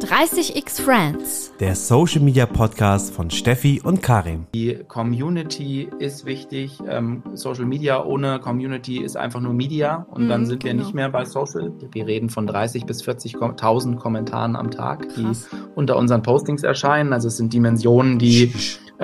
30x Friends. Der Social Media Podcast von Steffi und Karim. Die Community ist wichtig. Ähm, Social Media ohne Community ist einfach nur Media und mhm, dann sind genau. wir nicht mehr bei Social. Wir reden von 30 bis 40.000 Kommentaren am Tag, die Krass. unter unseren Postings erscheinen. Also es sind Dimensionen, die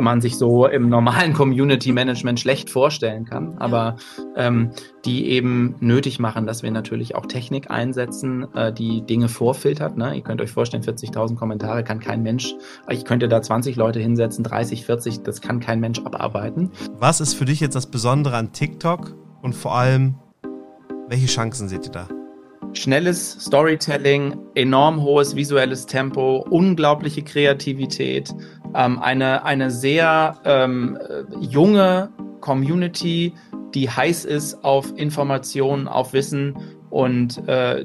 man sich so im normalen Community Management schlecht vorstellen kann, aber ähm, die eben nötig machen, dass wir natürlich auch Technik einsetzen, äh, die Dinge vorfiltert. Ne? Ihr könnt euch vorstellen, 40.000 Kommentare kann kein Mensch, ich könnte da 20 Leute hinsetzen, 30, 40, das kann kein Mensch abarbeiten. Was ist für dich jetzt das Besondere an TikTok und vor allem, welche Chancen seht ihr da? Schnelles Storytelling, enorm hohes visuelles Tempo, unglaubliche Kreativität, ähm, eine, eine sehr ähm, junge Community, die heiß ist auf Informationen, auf Wissen und äh,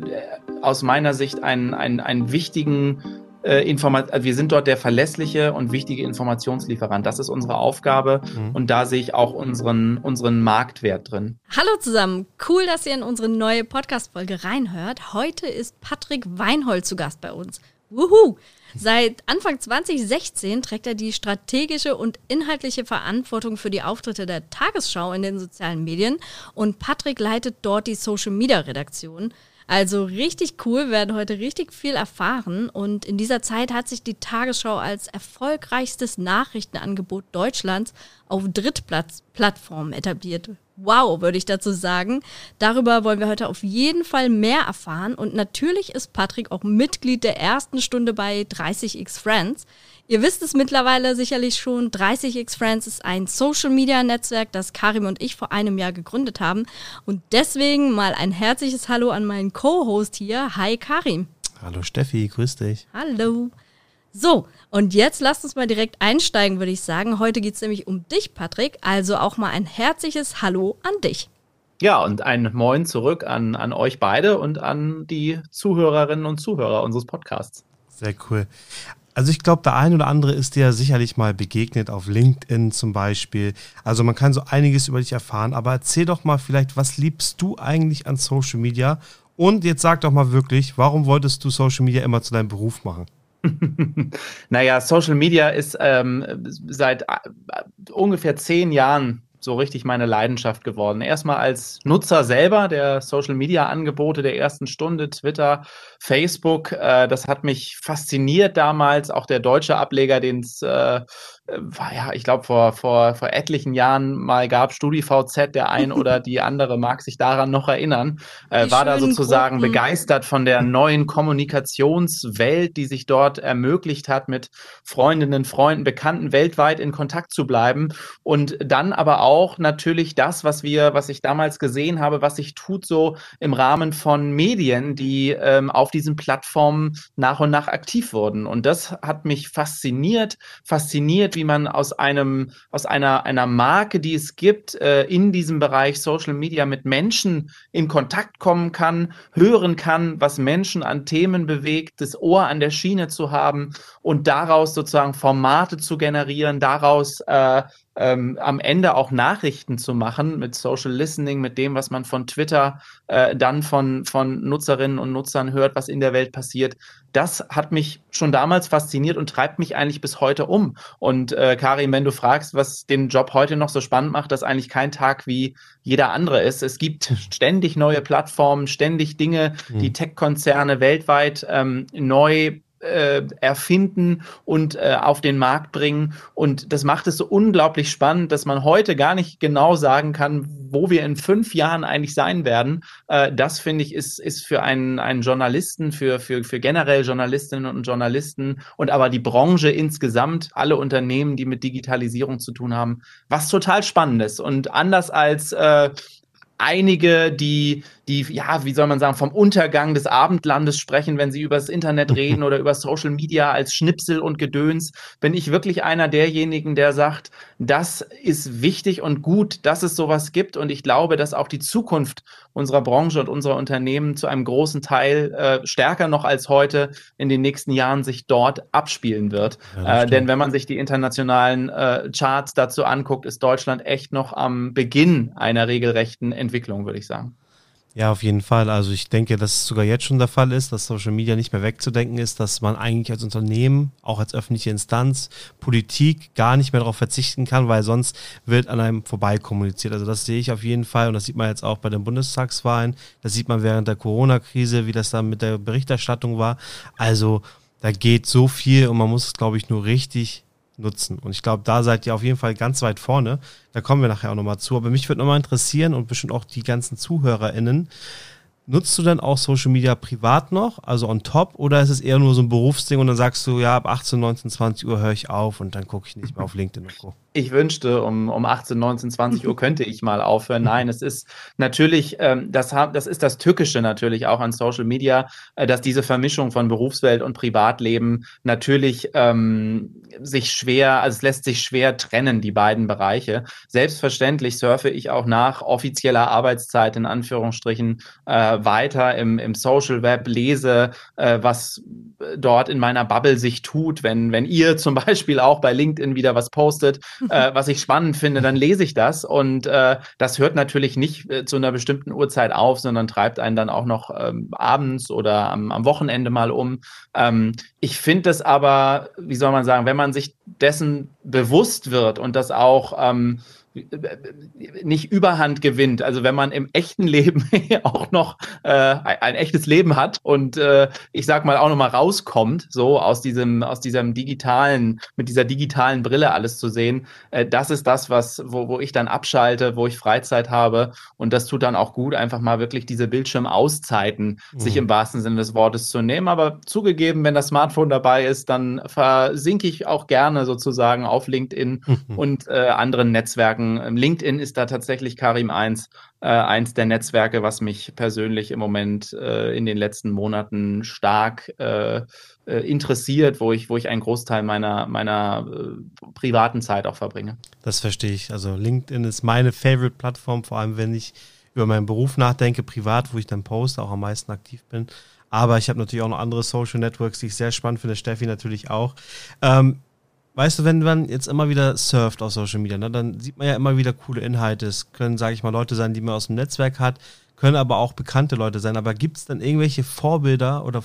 aus meiner Sicht einen, einen, einen wichtigen äh, Informat also wir sind dort der verlässliche und wichtige Informationslieferant. Das ist unsere Aufgabe mhm. und da sehe ich auch unseren, unseren Marktwert drin. Hallo zusammen, cool, dass ihr in unsere neue Podcast-Folge reinhört. Heute ist Patrick Weinhold zu Gast bei uns. Wuhu! Seit Anfang 2016 trägt er die strategische und inhaltliche Verantwortung für die Auftritte der Tagesschau in den sozialen Medien und Patrick leitet dort die Social Media Redaktion. Also richtig cool, werden heute richtig viel erfahren und in dieser Zeit hat sich die Tagesschau als erfolgreichstes Nachrichtenangebot Deutschlands auf Drittplattformen etabliert. Wow, würde ich dazu sagen. Darüber wollen wir heute auf jeden Fall mehr erfahren und natürlich ist Patrick auch Mitglied der ersten Stunde bei 30x Friends. Ihr wisst es mittlerweile sicherlich schon, 30x Friends ist ein Social-Media-Netzwerk, das Karim und ich vor einem Jahr gegründet haben. Und deswegen mal ein herzliches Hallo an meinen Co-Host hier. Hi Karim. Hallo Steffi, grüß dich. Hallo. So, und jetzt lasst uns mal direkt einsteigen, würde ich sagen. Heute geht es nämlich um dich, Patrick. Also auch mal ein herzliches Hallo an dich. Ja, und ein Moin zurück an, an euch beide und an die Zuhörerinnen und Zuhörer unseres Podcasts. Sehr cool. Also ich glaube, der ein oder andere ist dir sicherlich mal begegnet, auf LinkedIn zum Beispiel. Also man kann so einiges über dich erfahren, aber erzähl doch mal vielleicht, was liebst du eigentlich an Social Media? Und jetzt sag doch mal wirklich, warum wolltest du Social Media immer zu deinem Beruf machen? naja, Social Media ist ähm, seit äh, ungefähr zehn Jahren so richtig meine Leidenschaft geworden. Erstmal als Nutzer selber der Social Media Angebote der ersten Stunde, Twitter, Facebook. Äh, das hat mich fasziniert damals. Auch der deutsche Ableger, den es äh, war ja, ich glaube, vor, vor, vor etlichen Jahren mal gab, StudiVZ, der ein oder die andere mag sich daran noch erinnern, äh, war da sozusagen Gruppen. begeistert von der neuen Kommunikationswelt, die sich dort ermöglicht hat, mit Freundinnen, Freunden, Bekannten weltweit in Kontakt zu bleiben. Und dann aber auch natürlich das, was wir, was ich damals gesehen habe, was sich tut so im Rahmen von Medien, die ähm, auf diesen Plattformen nach und nach aktiv wurden. Und das hat mich fasziniert, fasziniert, wie man aus einem, aus einer, einer Marke, die es gibt, äh, in diesem Bereich Social Media mit Menschen in Kontakt kommen kann, hören kann, was Menschen an Themen bewegt, das Ohr an der Schiene zu haben und daraus sozusagen Formate zu generieren, daraus äh, ähm, am Ende auch Nachrichten zu machen mit Social Listening, mit dem, was man von Twitter äh, dann von, von Nutzerinnen und Nutzern hört, was in der Welt passiert. Das hat mich schon damals fasziniert und treibt mich eigentlich bis heute um. Und äh, Karim, wenn du fragst, was den Job heute noch so spannend macht, dass eigentlich kein Tag wie jeder andere ist. Es gibt ständig neue Plattformen, ständig Dinge, mhm. die Tech-Konzerne weltweit ähm, neu äh, erfinden und äh, auf den Markt bringen. Und das macht es so unglaublich spannend, dass man heute gar nicht genau sagen kann, wo wir in fünf Jahren eigentlich sein werden. Äh, das finde ich ist, ist für einen, einen Journalisten, für, für, für generell Journalistinnen und Journalisten und aber die Branche insgesamt, alle Unternehmen, die mit Digitalisierung zu tun haben, was total spannend ist. Und anders als äh, einige, die, die, ja, wie soll man sagen, vom Untergang des Abendlandes sprechen, wenn sie über das Internet reden oder über Social Media als Schnipsel und Gedöns, bin ich wirklich einer derjenigen, der sagt, das ist wichtig und gut, dass es sowas gibt. Und ich glaube, dass auch die Zukunft unserer Branche und unserer Unternehmen zu einem großen Teil äh, stärker noch als heute in den nächsten Jahren sich dort abspielen wird. Ja, äh, denn wenn man sich die internationalen äh, Charts dazu anguckt, ist Deutschland echt noch am Beginn einer regelrechten Entwicklung, würde ich sagen. Ja, auf jeden Fall. Also ich denke, dass es sogar jetzt schon der Fall ist, dass Social Media nicht mehr wegzudenken ist, dass man eigentlich als Unternehmen, auch als öffentliche Instanz, Politik gar nicht mehr darauf verzichten kann, weil sonst wird an einem vorbei kommuniziert. Also das sehe ich auf jeden Fall und das sieht man jetzt auch bei den Bundestagswahlen. Das sieht man während der Corona-Krise, wie das dann mit der Berichterstattung war. Also da geht so viel und man muss es, glaube ich, nur richtig nutzen. Und ich glaube, da seid ihr auf jeden Fall ganz weit vorne. Da kommen wir nachher auch nochmal zu. Aber mich würde nochmal interessieren und bestimmt auch die ganzen ZuhörerInnen, Nutzt du denn auch Social Media privat noch, also on top, oder ist es eher nur so ein Berufsding und dann sagst du, ja, ab 18, 19, 20 Uhr höre ich auf und dann gucke ich nicht mehr auf LinkedIn und Co ich wünschte, um, um 18, 19, 20 Uhr könnte ich mal aufhören. Nein, es ist natürlich, ähm, das, das ist das Tückische natürlich auch an Social Media, äh, dass diese Vermischung von Berufswelt und Privatleben natürlich ähm, sich schwer, also es lässt sich schwer trennen, die beiden Bereiche. Selbstverständlich surfe ich auch nach offizieller Arbeitszeit in Anführungsstrichen äh, weiter im, im Social Web, lese, äh, was dort in meiner Bubble sich tut, wenn, wenn ihr zum Beispiel auch bei LinkedIn wieder was postet, äh, was ich spannend finde, dann lese ich das. Und äh, das hört natürlich nicht äh, zu einer bestimmten Uhrzeit auf, sondern treibt einen dann auch noch ähm, abends oder am, am, Wochenende mal um. Ähm, ich finde das aber, wie soll man sagen, wenn man sich dessen bewusst wird und das auch ähm, nicht Überhand gewinnt. Also wenn man im echten Leben auch noch äh, ein, echtes Leben hat und äh, ich sag mal auch noch mal rauskommt, so aus diesem aus diesem digitalen mit dieser digitalen Brille alles zu sehen, äh, das ist das, was wo, wo ich dann abschalte, wo ich Freizeit habe und das tut dann auch gut, einfach mal wirklich diese Bildschirmauszeiten mhm. sich im wahrsten Sinne des Wortes zu nehmen. Aber zugegeben, wenn das Smartphone dabei ist, dann versinke ich auch gerne sozusagen auf LinkedIn mhm. und äh, anderen Netzwerken sagen, LinkedIn ist da tatsächlich Karim eins, äh, eins der Netzwerke, was mich persönlich im Moment äh, in den letzten Monaten stark äh, äh interessiert, wo ich, wo ich einen Großteil meiner, meiner äh, privaten Zeit auch verbringe. Das verstehe ich. Also LinkedIn ist meine Favorite-Plattform, vor allem wenn ich über meinen Beruf nachdenke, privat, wo ich dann poste, auch am meisten aktiv bin. Aber ich habe natürlich auch noch andere Social Networks, die ich sehr spannend finde. Steffi natürlich auch. Ähm, Weißt du, wenn man jetzt immer wieder surft auf Social Media, ne, dann sieht man ja immer wieder coole Inhalte. Es können, sage ich mal, Leute sein, die man aus dem Netzwerk hat, können aber auch bekannte Leute sein. Aber gibt es dann irgendwelche Vorbilder oder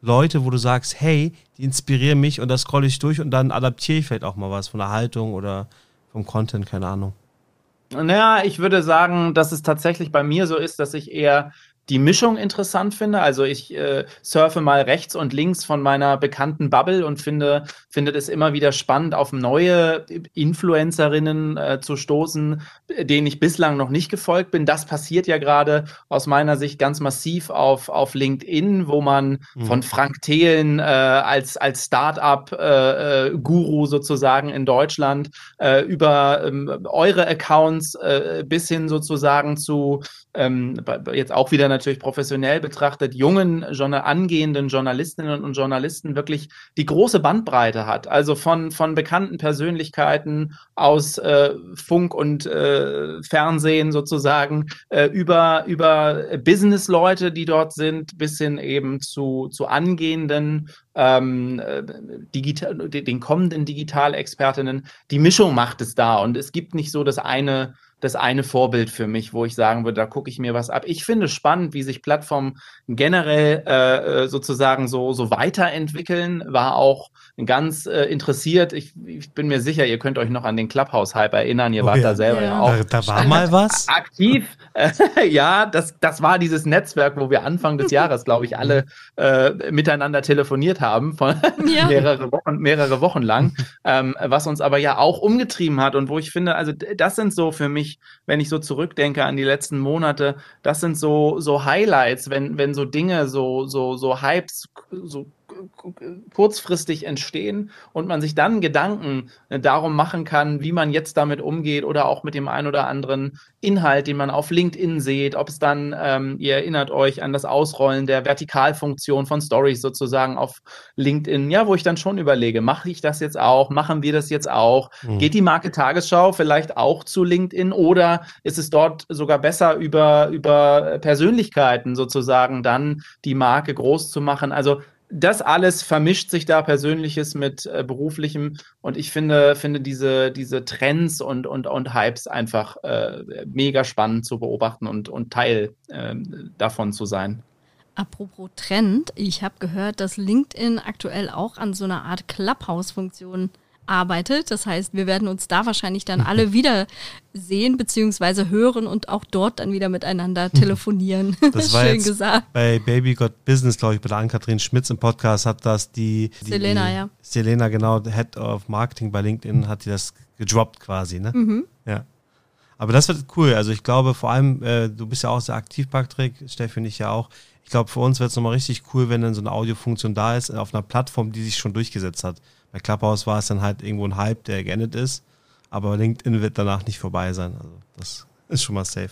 Leute, wo du sagst, hey, die inspirieren mich und da scrolle ich durch und dann adaptiere ich vielleicht auch mal was von der Haltung oder vom Content, keine Ahnung. Naja, ich würde sagen, dass es tatsächlich bei mir so ist, dass ich eher die Mischung interessant finde. Also ich äh, surfe mal rechts und links von meiner bekannten Bubble und finde, finde es immer wieder spannend, auf neue Influencerinnen äh, zu stoßen, denen ich bislang noch nicht gefolgt bin. Das passiert ja gerade aus meiner Sicht ganz massiv auf, auf LinkedIn, wo man mhm. von Frank Thelen äh, als, als Startup-Guru äh, äh, sozusagen in Deutschland äh, über ähm, eure Accounts bis hin sozusagen zu ähm, jetzt auch wieder natürlich professionell betrachtet, jungen, angehenden Journalistinnen und Journalisten wirklich die große Bandbreite hat. Also von, von bekannten Persönlichkeiten aus äh, Funk und äh, Fernsehen sozusagen, äh, über, über Business-Leute, die dort sind, bis hin eben zu, zu angehenden ähm, äh, digital, den kommenden Digitalexpertinnen. Die Mischung macht es da und es gibt nicht so das eine das eine Vorbild für mich, wo ich sagen würde, da gucke ich mir was ab. Ich finde spannend, wie sich Plattformen generell äh, äh, sozusagen so, so weiterentwickeln. War auch ganz äh, interessiert. Ich, ich, bin mir sicher, ihr könnt euch noch an den Clubhouse-Hype erinnern. Ihr oh, wart ja. da selber ja, auch. Da, da, war mal was. Aktiv. ja, das, das war dieses Netzwerk, wo wir Anfang des Jahres, glaube ich, alle äh, miteinander telefoniert haben, von ja. mehrere, Wochen, mehrere Wochen lang, ähm, was uns aber ja auch umgetrieben hat und wo ich finde, also das sind so für mich mich, wenn ich so zurückdenke an die letzten Monate, das sind so, so Highlights, wenn, wenn so Dinge, so, so, so Hypes, so kurzfristig entstehen und man sich dann Gedanken äh, darum machen kann, wie man jetzt damit umgeht oder auch mit dem ein oder anderen Inhalt, den man auf LinkedIn sieht, ob es dann, ähm, ihr erinnert euch an das Ausrollen der Vertikalfunktion von Stories sozusagen auf LinkedIn, ja, wo ich dann schon überlege, mache ich das jetzt auch, machen wir das jetzt auch, mhm. geht die Marke Tagesschau vielleicht auch zu LinkedIn oder ist es dort sogar besser über, über Persönlichkeiten sozusagen dann die Marke groß zu machen? Also das alles vermischt sich da Persönliches mit äh, Beruflichem und ich finde, finde diese, diese Trends und, und, und Hypes einfach äh, mega spannend zu beobachten und, und Teil äh, davon zu sein. Apropos Trend, ich habe gehört, dass LinkedIn aktuell auch an so einer Art Clubhouse-Funktion arbeitet. Das heißt, wir werden uns da wahrscheinlich dann alle wieder sehen bzw. hören und auch dort dann wieder miteinander telefonieren. Das war Schön gesagt. Bei Baby Got Business, glaube ich, bei der Ann-Kathrin Schmitz im Podcast hat das die, die Selena, ja. Selena, genau, Head of Marketing bei LinkedIn, hat die das gedroppt quasi, ne? Mhm. Ja. Aber das wird cool. Also ich glaube vor allem, äh, du bist ja auch sehr aktiv, Patrick, Steffi und ich ja auch. Ich glaube, für uns wird es nochmal richtig cool, wenn dann so eine Audiofunktion da ist, auf einer Plattform, die sich schon durchgesetzt hat. Bei Clubhouse war es dann halt irgendwo ein Hype, der geendet ist. Aber LinkedIn wird danach nicht vorbei sein. Also das ist schon mal safe.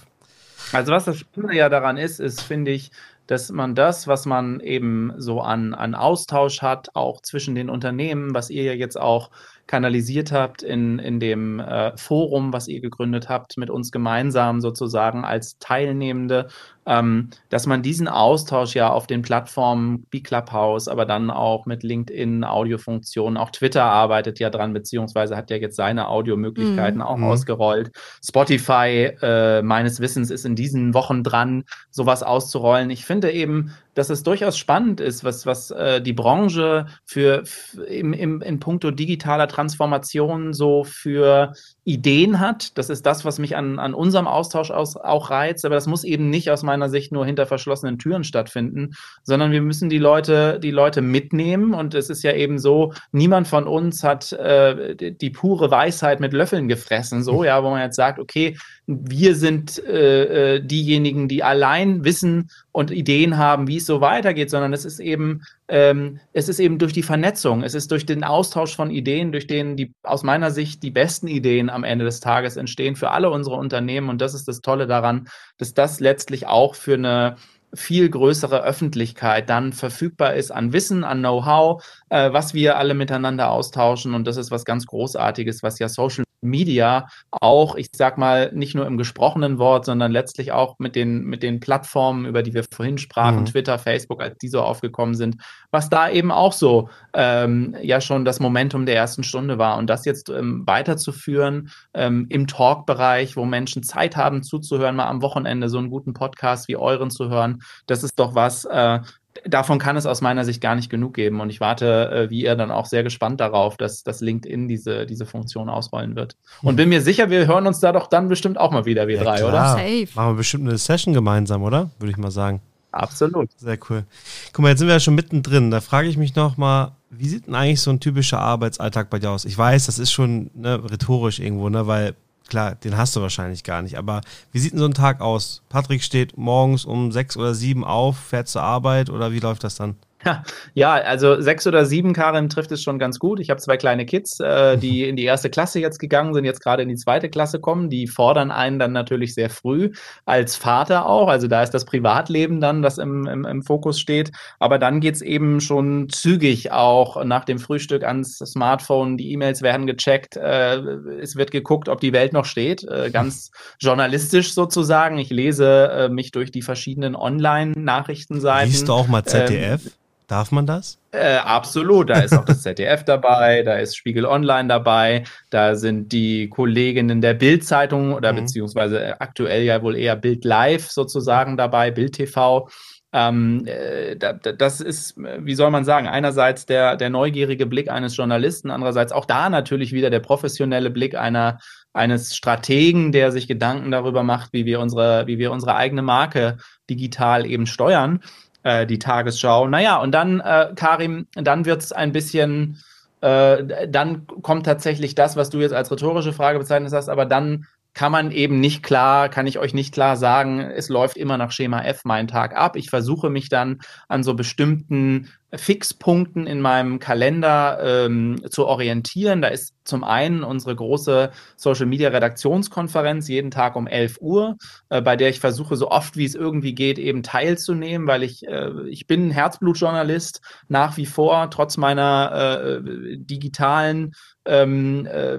Also was das Schöne ja daran ist, ist, finde ich, dass man das, was man eben so an, an Austausch hat, auch zwischen den Unternehmen, was ihr ja jetzt auch kanalisiert habt in, in dem äh, Forum, was ihr gegründet habt, mit uns gemeinsam sozusagen als Teilnehmende, ähm, dass man diesen Austausch ja auf den Plattformen wie Clubhouse, aber dann auch mit LinkedIn, Audiofunktionen, auch Twitter arbeitet ja dran, beziehungsweise hat ja jetzt seine Audiomöglichkeiten mhm. auch mhm. ausgerollt. Spotify, äh, meines Wissens, ist in diesen Wochen dran, sowas auszurollen. Ich finde eben, dass es durchaus spannend ist, was, was äh, die Branche für, im, im, in puncto digitaler Transformation so für Ideen hat. Das ist das, was mich an, an unserem Austausch aus, auch reizt. Aber das muss eben nicht aus meiner Sicht nur hinter verschlossenen Türen stattfinden, sondern wir müssen die Leute, die Leute mitnehmen. Und es ist ja eben so, niemand von uns hat äh, die, die pure Weisheit mit Löffeln gefressen, so, ja, wo man jetzt sagt, okay, wir sind äh, äh, diejenigen, die allein wissen und Ideen haben, wie es so weitergeht, sondern es ist eben, ähm, es ist eben durch die Vernetzung, es ist durch den Austausch von Ideen, durch den die aus meiner Sicht die besten Ideen am Ende des Tages entstehen für alle unsere Unternehmen. Und das ist das Tolle daran, dass das letztlich auch für eine viel größere Öffentlichkeit dann verfügbar ist an Wissen, an Know-how, äh, was wir alle miteinander austauschen. Und das ist was ganz Großartiges, was ja Social Media auch, ich sag mal, nicht nur im gesprochenen Wort, sondern letztlich auch mit den, mit den Plattformen, über die wir vorhin sprachen, mhm. Twitter, Facebook, als die so aufgekommen sind, was da eben auch so ähm, ja schon das Momentum der ersten Stunde war. Und das jetzt ähm, weiterzuführen ähm, im Talk-Bereich, wo Menschen Zeit haben zuzuhören, mal am Wochenende so einen guten Podcast wie euren zu hören, das ist doch was, äh, davon kann es aus meiner Sicht gar nicht genug geben. Und ich warte, äh, wie ihr dann auch sehr gespannt darauf, dass, dass LinkedIn diese, diese Funktion ausrollen wird. Und hm. bin mir sicher, wir hören uns da doch dann bestimmt auch mal wieder, wir ja, drei, klar. oder? Safe. Machen wir bestimmt eine Session gemeinsam, oder? Würde ich mal sagen. Absolut. Sehr cool. Guck mal, jetzt sind wir ja schon mittendrin. Da frage ich mich noch mal, wie sieht denn eigentlich so ein typischer Arbeitsalltag bei dir aus? Ich weiß, das ist schon ne, rhetorisch irgendwo, ne, weil klar, den hast du wahrscheinlich gar nicht. Aber wie sieht denn so ein Tag aus? Patrick steht morgens um sechs oder sieben auf, fährt zur Arbeit oder wie läuft das dann? Ja, also sechs oder sieben, Karin, trifft es schon ganz gut. Ich habe zwei kleine Kids, äh, die in die erste Klasse jetzt gegangen sind, jetzt gerade in die zweite Klasse kommen. Die fordern einen dann natürlich sehr früh als Vater auch. Also da ist das Privatleben dann, das im, im, im Fokus steht. Aber dann geht's eben schon zügig auch nach dem Frühstück ans Smartphone. Die E-Mails werden gecheckt. Äh, es wird geguckt, ob die Welt noch steht. Äh, ganz journalistisch sozusagen. Ich lese äh, mich durch die verschiedenen Online-Nachrichtenseiten. Liest du auch mal ZDF? Darf man das? Äh, absolut. Da ist auch das ZDF dabei, da ist Spiegel Online dabei, da sind die Kolleginnen der Bild-Zeitung oder mhm. beziehungsweise aktuell ja wohl eher Bild Live sozusagen dabei, Bild TV. Ähm, äh, das ist, wie soll man sagen, einerseits der, der neugierige Blick eines Journalisten, andererseits auch da natürlich wieder der professionelle Blick einer, eines Strategen, der sich Gedanken darüber macht, wie wir unsere, wie wir unsere eigene Marke digital eben steuern äh, die Tagesschau. Naja, und dann, äh, Karim, dann wird es ein bisschen, äh, dann kommt tatsächlich das, was du jetzt als rhetorische Frage bezeichnet hast, aber dann kann man eben nicht klar, kann ich euch nicht klar sagen, es läuft immer nach Schema F mein Tag ab. Ich versuche mich dann an so bestimmten Fixpunkten in meinem Kalender ähm, zu orientieren. Da ist zum einen unsere große Social Media Redaktionskonferenz jeden Tag um 11 Uhr, äh, bei der ich versuche, so oft wie es irgendwie geht, eben teilzunehmen, weil ich, äh, ich bin Herzblutjournalist nach wie vor, trotz meiner äh, digitalen ähm, äh,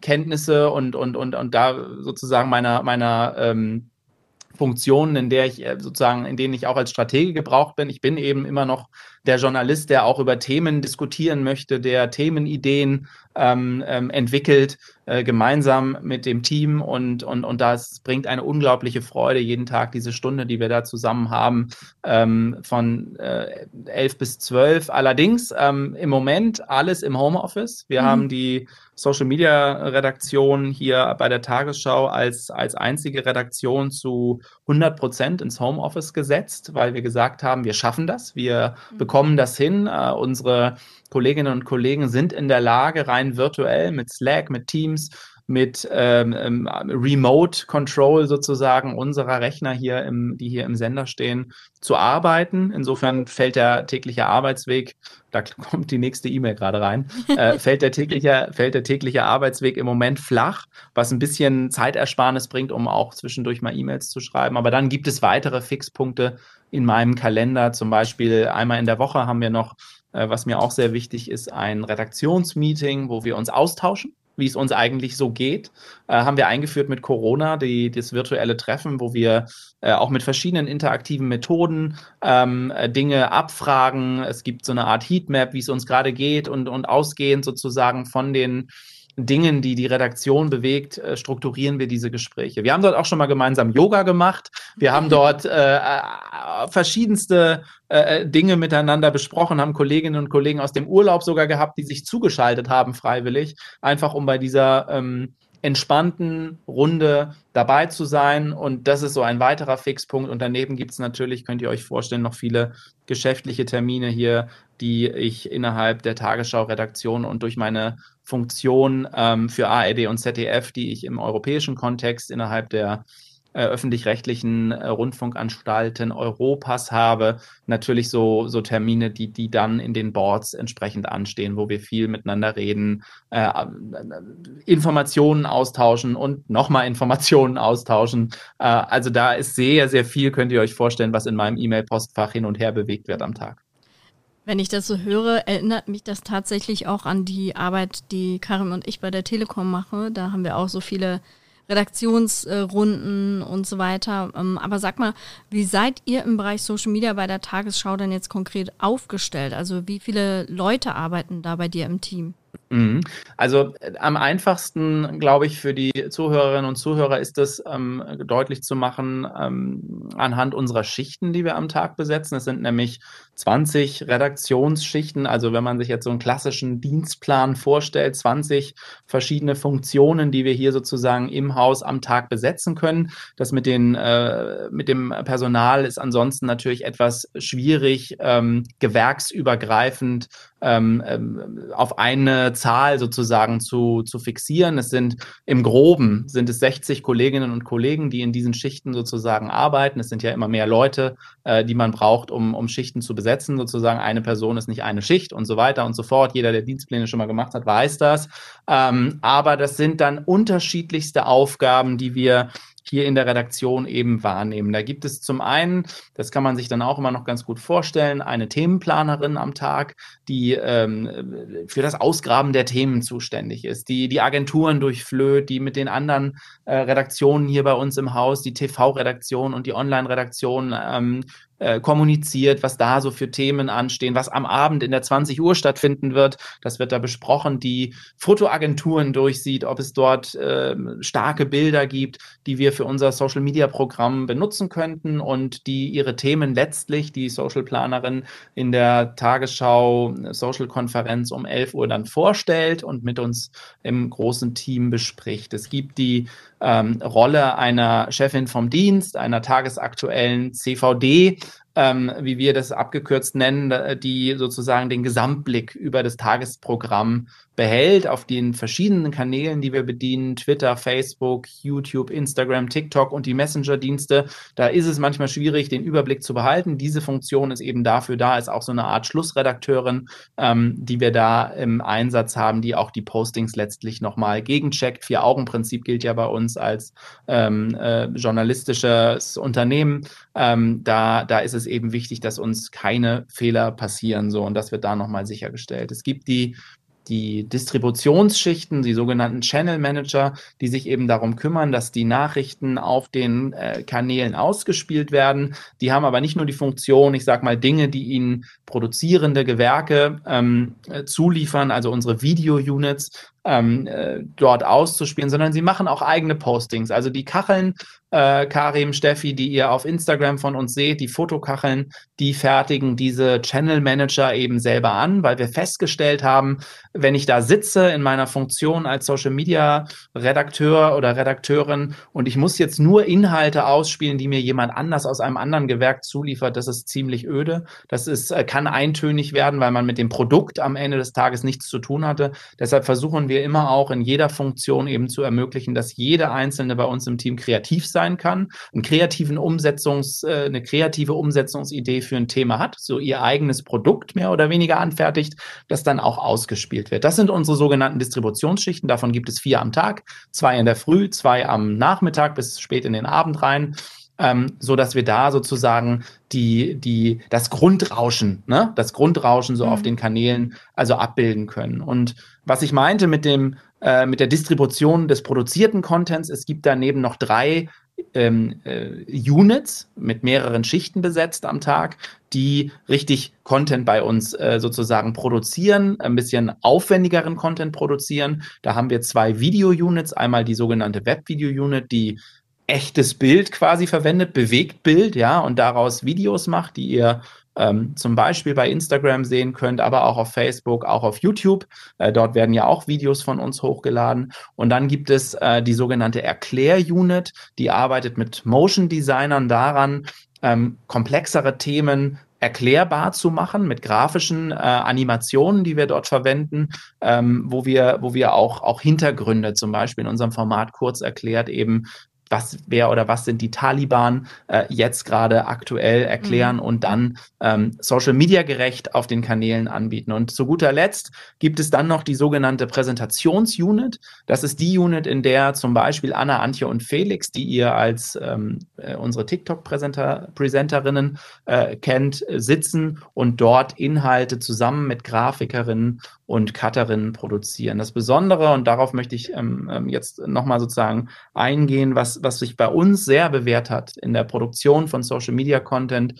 Kenntnisse und, und, und, und da sozusagen meiner, meiner ähm, Funktionen, in der ich äh, sozusagen, in denen ich auch als Stratege gebraucht bin. Ich bin eben immer noch der Journalist, der auch über Themen diskutieren möchte, der Themenideen ähm, ähm, entwickelt, äh, gemeinsam mit dem Team und, und, und das bringt eine unglaubliche Freude jeden Tag, diese Stunde, die wir da zusammen haben, ähm, von äh, 11 bis 12. Allerdings ähm, im Moment alles im Homeoffice. Wir mhm. haben die Social Media Redaktion hier bei der Tagesschau als, als einzige Redaktion zu 100 Prozent ins Homeoffice gesetzt, weil wir gesagt haben, wir schaffen das, wir mhm. bekommen das hin. Uh, unsere Kolleginnen und Kollegen sind in der Lage, rein virtuell mit Slack, mit Teams, mit ähm, ähm, Remote Control sozusagen unserer Rechner hier, im, die hier im Sender stehen, zu arbeiten. Insofern fällt der tägliche Arbeitsweg, da kommt die nächste E-Mail gerade rein, äh, fällt, der tägliche, fällt der tägliche Arbeitsweg im Moment flach, was ein bisschen Zeitersparnis bringt, um auch zwischendurch mal E-Mails zu schreiben. Aber dann gibt es weitere Fixpunkte in meinem Kalender. Zum Beispiel einmal in der Woche haben wir noch, äh, was mir auch sehr wichtig ist, ein Redaktionsmeeting, wo wir uns austauschen wie es uns eigentlich so geht, äh, haben wir eingeführt mit Corona, die, das virtuelle Treffen, wo wir äh, auch mit verschiedenen interaktiven Methoden ähm, äh, Dinge abfragen. Es gibt so eine Art Heatmap, wie es uns gerade geht und, und ausgehend sozusagen von den Dingen, die die Redaktion bewegt, äh, strukturieren wir diese Gespräche. Wir haben dort auch schon mal gemeinsam Yoga gemacht. Wir haben dort äh, äh, verschiedenste äh, Dinge miteinander besprochen, haben Kolleginnen und Kollegen aus dem Urlaub sogar gehabt, die sich zugeschaltet haben freiwillig, einfach um bei dieser ähm, entspannten Runde dabei zu sein. Und das ist so ein weiterer Fixpunkt. Und daneben gibt es natürlich, könnt ihr euch vorstellen, noch viele geschäftliche Termine hier, die ich innerhalb der Tagesschau-Redaktion und durch meine Funktion ähm, für ARD und ZDF, die ich im europäischen Kontext innerhalb der äh, öffentlich-rechtlichen äh, Rundfunkanstalten Europas habe. Natürlich so, so Termine, die, die dann in den Boards entsprechend anstehen, wo wir viel miteinander reden, äh, äh Informationen austauschen und nochmal Informationen austauschen. Äh, also da ist sehr, sehr viel, könnt ihr euch vorstellen, was in meinem E-Mail-Postfach hin und her bewegt wird am Tag. Wenn ich das so höre, erinnert mich das tatsächlich auch an die Arbeit, die Karim und ich bei der Telekom machen. Da haben wir auch so viele Redaktionsrunden und so weiter. Ähm, aber sag mal, wie seid ihr im Bereich Social Media bei der Tagesschau denn jetzt konkret aufgestellt? Also wie viele Leute arbeiten da bei dir im Team? Mhm. Also äh, am einfachsten, glaube ich, für die Zuhörerinnen und Zuhörer ist es ähm, deutlich zu machen ähm, anhand unserer Schichten, die wir am Tag besetzen. Es sind nämlich 20 Redaktionsschichten. Also wenn man sich jetzt so einen klassischen Dienstplan vorstellt, 20 verschiedene Funktionen, die wir hier sozusagen im Haus am Tag besetzen können. Das mit, den, äh, mit dem Personal ist ansonsten natürlich etwas schwierig, ähm, gewerksübergreifend ähm, ähm, auf eine Zahl sozusagen zu, zu fixieren. Es sind im Groben sind es 60 Kolleginnen und Kollegen, die in diesen Schichten sozusagen arbeiten. Es sind ja immer mehr Leute, äh, die man braucht, um, um Schichten zu besetzen. Sozusagen eine Person ist nicht eine Schicht und so weiter und so fort. Jeder, der Dienstpläne schon mal gemacht hat, weiß das. Ähm, aber das sind dann unterschiedlichste Aufgaben, die wir hier in der Redaktion eben wahrnehmen. Da gibt es zum einen, das kann man sich dann auch immer noch ganz gut vorstellen, eine Themenplanerin am Tag, die ähm, für das Ausgraben der Themen zuständig ist, die die Agenturen durchflöht, die mit den anderen äh, Redaktionen hier bei uns im Haus, die TV-Redaktion und die Online-Redaktion ähm, äh, kommuniziert, was da so für Themen anstehen, was am Abend in der 20 Uhr stattfinden wird. Das wird da besprochen, die Fotoagenturen durchsieht, ob es dort äh, starke Bilder gibt, die wir für unser Social Media Programm benutzen könnten und die ihre Themen letztlich, die Social Planerin in der Tagesschau Social Konferenz um 11 Uhr dann vorstellt und mit uns im großen Team bespricht. Es gibt die ähm, Rolle einer Chefin vom Dienst, einer tagesaktuellen CVD, ähm, wie wir das abgekürzt nennen, die sozusagen den Gesamtblick über das Tagesprogramm behält auf den verschiedenen Kanälen, die wir bedienen, Twitter, Facebook, YouTube, Instagram, TikTok und die Messenger-Dienste. Da ist es manchmal schwierig, den Überblick zu behalten. Diese Funktion ist eben dafür da, ist auch so eine Art Schlussredakteurin, ähm, die wir da im Einsatz haben, die auch die Postings letztlich nochmal gegencheckt. Vier-Augen-Prinzip gilt ja bei uns als ähm, äh, journalistisches Unternehmen. Ähm, da, da ist es eben wichtig, dass uns keine Fehler passieren. So, und das wird da nochmal sichergestellt. Es gibt die die Distributionsschichten, die sogenannten Channel Manager, die sich eben darum kümmern, dass die Nachrichten auf den äh, Kanälen ausgespielt werden. Die haben aber nicht nur die Funktion, ich sage mal, Dinge, die ihnen produzierende Gewerke ähm, äh, zuliefern, also unsere Video-Units ähm, äh, dort auszuspielen, sondern sie machen auch eigene Postings. Also die Kacheln, äh, Karim, Steffi, die ihr auf Instagram von uns seht, die Fotokacheln, die fertigen diese Channel Manager eben selber an, weil wir festgestellt haben, wenn ich da sitze in meiner Funktion als Social Media Redakteur oder Redakteurin und ich muss jetzt nur Inhalte ausspielen, die mir jemand anders aus einem anderen Gewerk zuliefert, das ist ziemlich öde. Das ist, äh, kann eintönig werden, weil man mit dem Produkt am Ende des Tages nichts zu tun hatte. Deshalb versuchen wir immer auch in jeder Funktion eben zu ermöglichen, dass jeder Einzelne bei uns im Team kreativ sein kann, einen kreativen Umsetzungs, äh, eine kreative Umsetzungsidee für ein Thema hat, so ihr eigenes Produkt mehr oder weniger anfertigt, das dann auch ausgespielt wird. Das sind unsere sogenannten Distributionsschichten. Davon gibt es vier am Tag, zwei in der Früh, zwei am Nachmittag bis spät in den Abend rein ähm, so dass wir da sozusagen die, die, das Grundrauschen, ne, das Grundrauschen so mhm. auf den Kanälen also abbilden können. Und was ich meinte mit dem, äh, mit der Distribution des produzierten Contents, es gibt daneben noch drei ähm, äh, Units mit mehreren Schichten besetzt am Tag, die richtig Content bei uns äh, sozusagen produzieren, ein bisschen aufwendigeren Content produzieren. Da haben wir zwei Video-Units, einmal die sogenannte Web-Video-Unit, die echtes Bild quasi verwendet, bewegt Bild, ja, und daraus Videos macht, die ihr ähm, zum Beispiel bei Instagram sehen könnt, aber auch auf Facebook, auch auf YouTube. Äh, dort werden ja auch Videos von uns hochgeladen. Und dann gibt es äh, die sogenannte Erklär-Unit, die arbeitet mit Motion-Designern daran, ähm, komplexere Themen erklärbar zu machen mit grafischen äh, Animationen, die wir dort verwenden, ähm, wo wir, wo wir auch, auch Hintergründe zum Beispiel in unserem Format kurz erklärt eben was wer oder was sind die Taliban äh, jetzt gerade aktuell erklären mhm. und dann ähm, Social Media gerecht auf den Kanälen anbieten. Und zu guter Letzt gibt es dann noch die sogenannte Präsentationsunit. Das ist die Unit, in der zum Beispiel Anna, Antje und Felix, die ihr als ähm, äh, unsere TikTok-Präsenterinnen äh, kennt, sitzen und dort Inhalte zusammen mit Grafikerinnen und Cutterinnen produzieren. Das Besondere, und darauf möchte ich ähm, ähm jetzt nochmal sozusagen eingehen, was, was sich bei uns sehr bewährt hat in der Produktion von Social Media Content,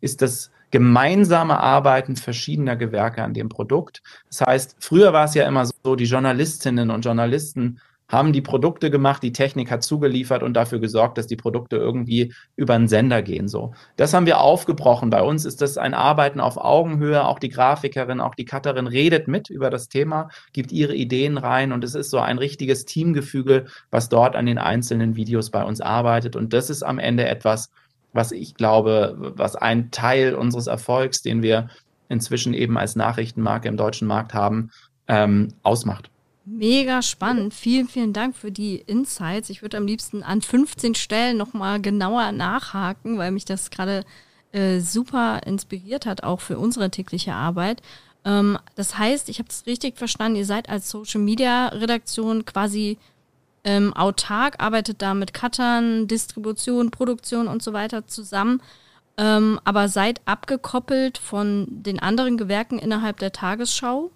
ist das gemeinsame Arbeiten verschiedener Gewerke an dem Produkt. Das heißt, früher war es ja immer so, die Journalistinnen und Journalisten haben die Produkte gemacht, die Technik hat zugeliefert und dafür gesorgt, dass die Produkte irgendwie über einen Sender gehen. So, das haben wir aufgebrochen. Bei uns ist das ein Arbeiten auf Augenhöhe. Auch die Grafikerin, auch die Cutterin redet mit über das Thema, gibt ihre Ideen rein und es ist so ein richtiges Teamgefüge, was dort an den einzelnen Videos bei uns arbeitet. Und das ist am Ende etwas, was ich glaube, was ein Teil unseres Erfolgs, den wir inzwischen eben als Nachrichtenmarke im deutschen Markt haben, ähm, ausmacht. Mega spannend. Vielen, vielen Dank für die Insights. Ich würde am liebsten an 15 Stellen nochmal genauer nachhaken, weil mich das gerade äh, super inspiriert hat, auch für unsere tägliche Arbeit. Ähm, das heißt, ich habe es richtig verstanden, ihr seid als Social Media Redaktion quasi ähm, autark, arbeitet da mit Cuttern, Distribution, Produktion und so weiter zusammen, ähm, aber seid abgekoppelt von den anderen Gewerken innerhalb der Tagesschau.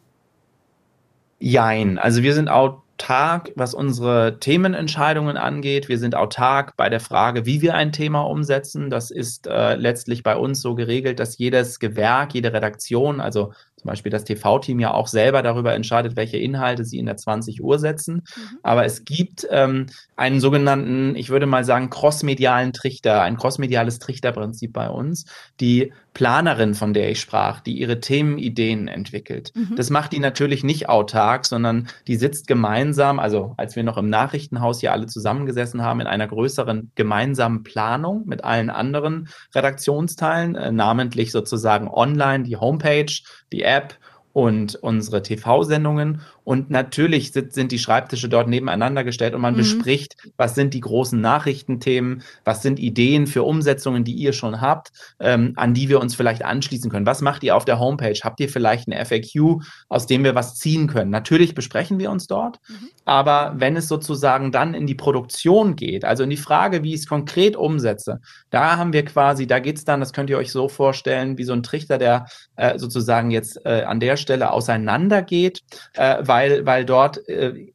Jein. Also wir sind autark, was unsere Themenentscheidungen angeht. Wir sind autark bei der Frage, wie wir ein Thema umsetzen. Das ist äh, letztlich bei uns so geregelt, dass jedes Gewerk, jede Redaktion, also zum Beispiel das TV-Team ja auch selber darüber entscheidet, welche Inhalte sie in der 20 Uhr setzen. Mhm. Aber es gibt ähm, einen sogenannten, ich würde mal sagen, crossmedialen Trichter, ein crossmediales Trichterprinzip bei uns. Die Planerin, von der ich sprach, die ihre Themenideen entwickelt. Mhm. Das macht die natürlich nicht autark, sondern die sitzt gemeinsam, also als wir noch im Nachrichtenhaus hier alle zusammengesessen haben, in einer größeren gemeinsamen Planung mit allen anderen Redaktionsteilen, äh, namentlich sozusagen online, die Homepage, die App und unsere TV-Sendungen. Und natürlich sind, die Schreibtische dort nebeneinander gestellt und man mhm. bespricht, was sind die großen Nachrichtenthemen, was sind Ideen für Umsetzungen, die ihr schon habt, ähm, an die wir uns vielleicht anschließen können. Was macht ihr auf der Homepage? Habt ihr vielleicht eine FAQ, aus dem wir was ziehen können? Natürlich besprechen wir uns dort, mhm. aber wenn es sozusagen dann in die Produktion geht, also in die Frage, wie ich es konkret umsetze, da haben wir quasi, da geht es dann, das könnt ihr euch so vorstellen, wie so ein Trichter, der äh, sozusagen jetzt äh, an der Stelle auseinandergeht, äh, weil, weil dort äh,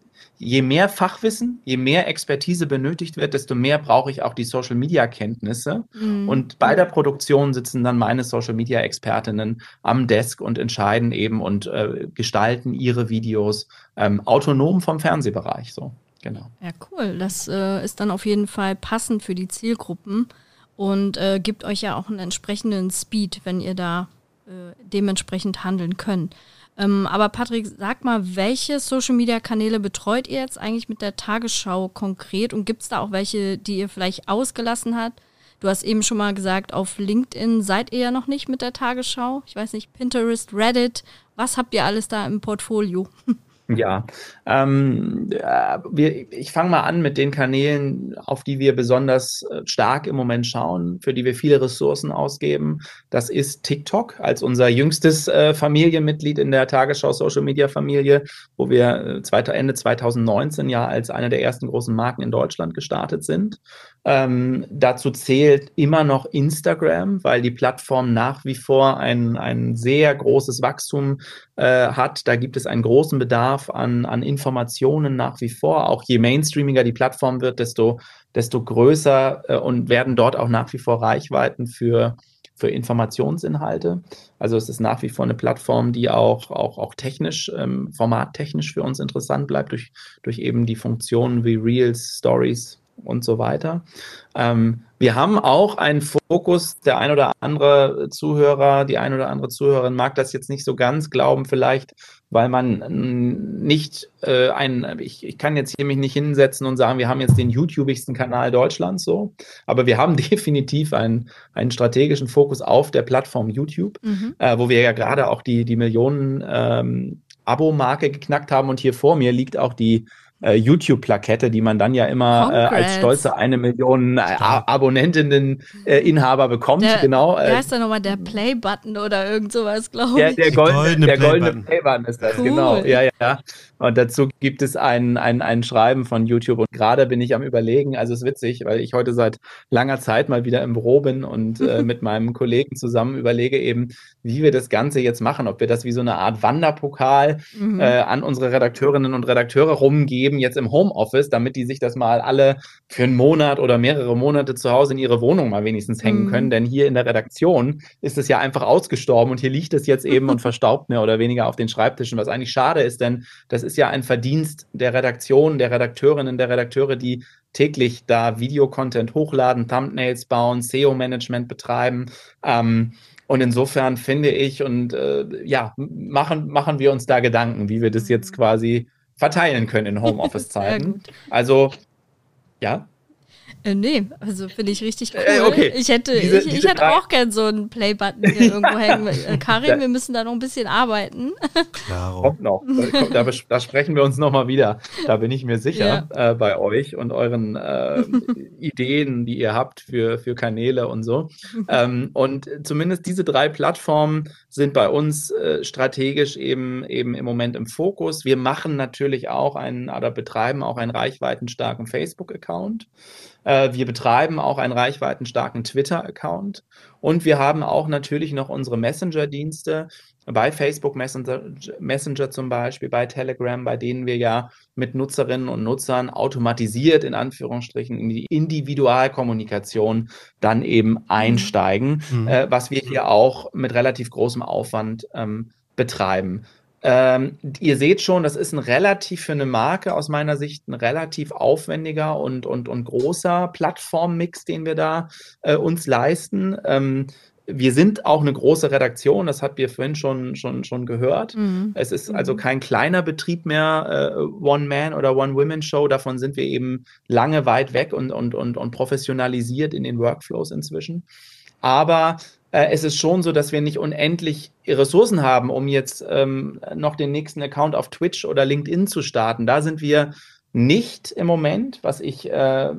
je mehr Fachwissen, je mehr Expertise benötigt wird, desto mehr brauche ich auch die Social Media Kenntnisse. Mhm. Und bei der Produktion sitzen dann meine Social Media Expertinnen am Desk und entscheiden eben und äh, gestalten ihre Videos ähm, autonom vom Fernsehbereich. So, genau. Ja, cool. Das äh, ist dann auf jeden Fall passend für die Zielgruppen und äh, gibt euch ja auch einen entsprechenden Speed, wenn ihr da äh, dementsprechend handeln könnt. Ähm, aber Patrick, sag mal, welche Social-Media-Kanäle betreut ihr jetzt eigentlich mit der Tagesschau konkret und gibt es da auch welche, die ihr vielleicht ausgelassen habt? Du hast eben schon mal gesagt, auf LinkedIn seid ihr ja noch nicht mit der Tagesschau. Ich weiß nicht, Pinterest, Reddit. Was habt ihr alles da im Portfolio? Ja, ähm, äh, wir, ich fange mal an mit den Kanälen, auf die wir besonders äh, stark im Moment schauen, für die wir viele Ressourcen ausgeben. Das ist TikTok als unser jüngstes äh, Familienmitglied in der Tagesschau Social Media Familie, wo wir äh, Ende 2019 ja als eine der ersten großen Marken in Deutschland gestartet sind. Ähm, dazu zählt immer noch Instagram, weil die Plattform nach wie vor ein, ein sehr großes Wachstum äh, hat. Da gibt es einen großen Bedarf an, an Informationen nach wie vor. Auch je mainstreamiger die Plattform wird, desto, desto größer äh, und werden dort auch nach wie vor Reichweiten für, für Informationsinhalte. Also es ist nach wie vor eine Plattform, die auch, auch, auch technisch, ähm, formattechnisch für uns interessant bleibt, durch, durch eben die Funktionen wie Reels, Stories, und so weiter. Ähm, wir haben auch einen Fokus, der ein oder andere Zuhörer, die ein oder andere Zuhörerin mag das jetzt nicht so ganz glauben, vielleicht, weil man nicht äh, ein, ich, ich kann jetzt hier mich nicht hinsetzen und sagen, wir haben jetzt den YouTubigsten Kanal Deutschlands so, aber wir haben definitiv einen, einen strategischen Fokus auf der Plattform YouTube, mhm. äh, wo wir ja gerade auch die, die Millionen ähm, Abo-Marke geknackt haben und hier vor mir liegt auch die äh, YouTube-Plakette, die man dann ja immer äh, als stolze eine Million äh, Abonnentinnen-Inhaber äh, bekommt. Der, genau. Wie äh, heißt der nochmal? Der Play-Button oder irgend sowas, glaube ich. Der, der goldene, der goldene Play-Button ist das, genau. cool. genau. Ja, ja. Und dazu gibt es ein, ein, ein Schreiben von YouTube. Und gerade bin ich am Überlegen, also es ist witzig, weil ich heute seit langer Zeit mal wieder im Büro bin und äh, mit meinem Kollegen zusammen überlege eben, wie wir das Ganze jetzt machen. Ob wir das wie so eine Art Wanderpokal mhm. äh, an unsere Redakteurinnen und Redakteure rumgeben, jetzt im Homeoffice, damit die sich das mal alle für einen Monat oder mehrere Monate zu Hause in ihre Wohnung mal wenigstens hängen mhm. können. Denn hier in der Redaktion ist es ja einfach ausgestorben und hier liegt es jetzt eben und verstaubt mehr oder weniger auf den Schreibtischen, was eigentlich schade ist, denn das ist ist ja ein Verdienst der Redaktion, der Redakteurinnen, der Redakteure, die täglich da Videocontent hochladen, Thumbnails bauen, SEO-Management betreiben. Ähm, und insofern finde ich und äh, ja, machen, machen wir uns da Gedanken, wie wir das jetzt mhm. quasi verteilen können in Homeoffice-Zeiten. Also, ja. Äh, nee, also finde ich richtig äh, cool. Äh, okay. Ich hätte, diese, ich, ich hätte auch gern so einen Play-Button hier irgendwo hängen. Äh, Karin, wir müssen da noch ein bisschen arbeiten. Klar. Kommt noch. Da, da, da sprechen wir uns nochmal wieder. Da bin ich mir sicher ja. äh, bei euch und euren äh, Ideen, die ihr habt für, für Kanäle und so. ähm, und zumindest diese drei Plattformen sind bei uns äh, strategisch eben, eben im Moment im Fokus. Wir machen natürlich auch einen oder betreiben auch einen reichweitenstarken Facebook-Account. Äh, wir betreiben auch einen reichweitenstarken Twitter-Account und wir haben auch natürlich noch unsere Messenger-Dienste bei Facebook Messenger, Messenger zum Beispiel, bei Telegram, bei denen wir ja mit Nutzerinnen und Nutzern automatisiert in Anführungsstrichen in die Individualkommunikation dann eben mhm. einsteigen, mhm. äh, was wir hier auch mit relativ großem Aufwand ähm, betreiben. Ähm, ihr seht schon, das ist ein relativ für eine Marke aus meiner Sicht ein relativ aufwendiger und, und, und großer Plattformmix, den wir da äh, uns leisten. Ähm, wir sind auch eine große Redaktion, das habt ihr vorhin schon, schon, schon gehört. Mhm. Es ist also mhm. kein kleiner Betrieb mehr, äh, One-Man- oder One-Women-Show. Davon sind wir eben lange weit weg und, und, und, und professionalisiert in den Workflows inzwischen. Aber äh, es ist schon so, dass wir nicht unendlich Ressourcen haben, um jetzt ähm, noch den nächsten Account auf Twitch oder LinkedIn zu starten. Da sind wir nicht im Moment, was ich äh,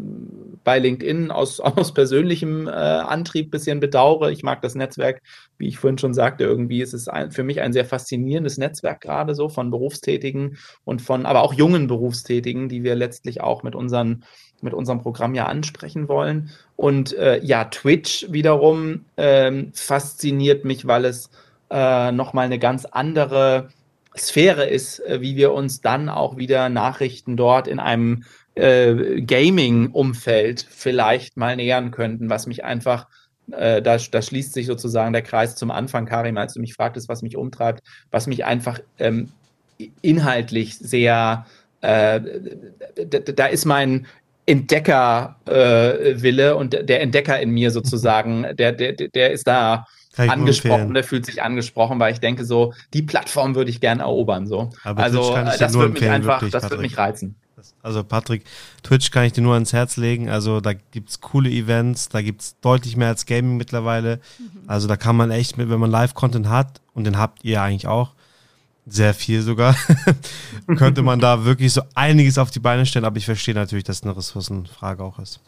bei LinkedIn aus, aus persönlichem äh, Antrieb bisschen bedauere. Ich mag das Netzwerk, wie ich vorhin schon sagte, irgendwie ist es ein, für mich ein sehr faszinierendes Netzwerk gerade so von Berufstätigen und von, aber auch jungen Berufstätigen, die wir letztlich auch mit unseren mit unserem Programm ja ansprechen wollen. Und äh, ja, Twitch wiederum ähm, fasziniert mich, weil es äh, nochmal eine ganz andere Sphäre ist, äh, wie wir uns dann auch wieder Nachrichten dort in einem äh, Gaming-Umfeld vielleicht mal nähern könnten, was mich einfach, äh, da, da schließt sich sozusagen der Kreis zum Anfang, Karim, als du mich fragtest, was mich umtreibt, was mich einfach ähm, inhaltlich sehr, äh, da ist mein Entdeckerwille äh, und der Entdecker in mir sozusagen, der, der, der ist da angesprochen, der fühlt sich angesprochen, weil ich denke so, die Plattform würde ich gerne erobern. So. Aber also das würde mich einfach, wirklich, das würde mich reizen. Also Patrick, Twitch kann ich dir nur ans Herz legen. Also da gibt es coole Events, da gibt es deutlich mehr als Gaming mittlerweile. Mhm. Also da kann man echt mit, wenn man Live-Content hat, und den habt ihr eigentlich auch, sehr viel sogar, könnte man da wirklich so einiges auf die Beine stellen. Aber ich verstehe natürlich, dass es eine Ressourcenfrage auch ist.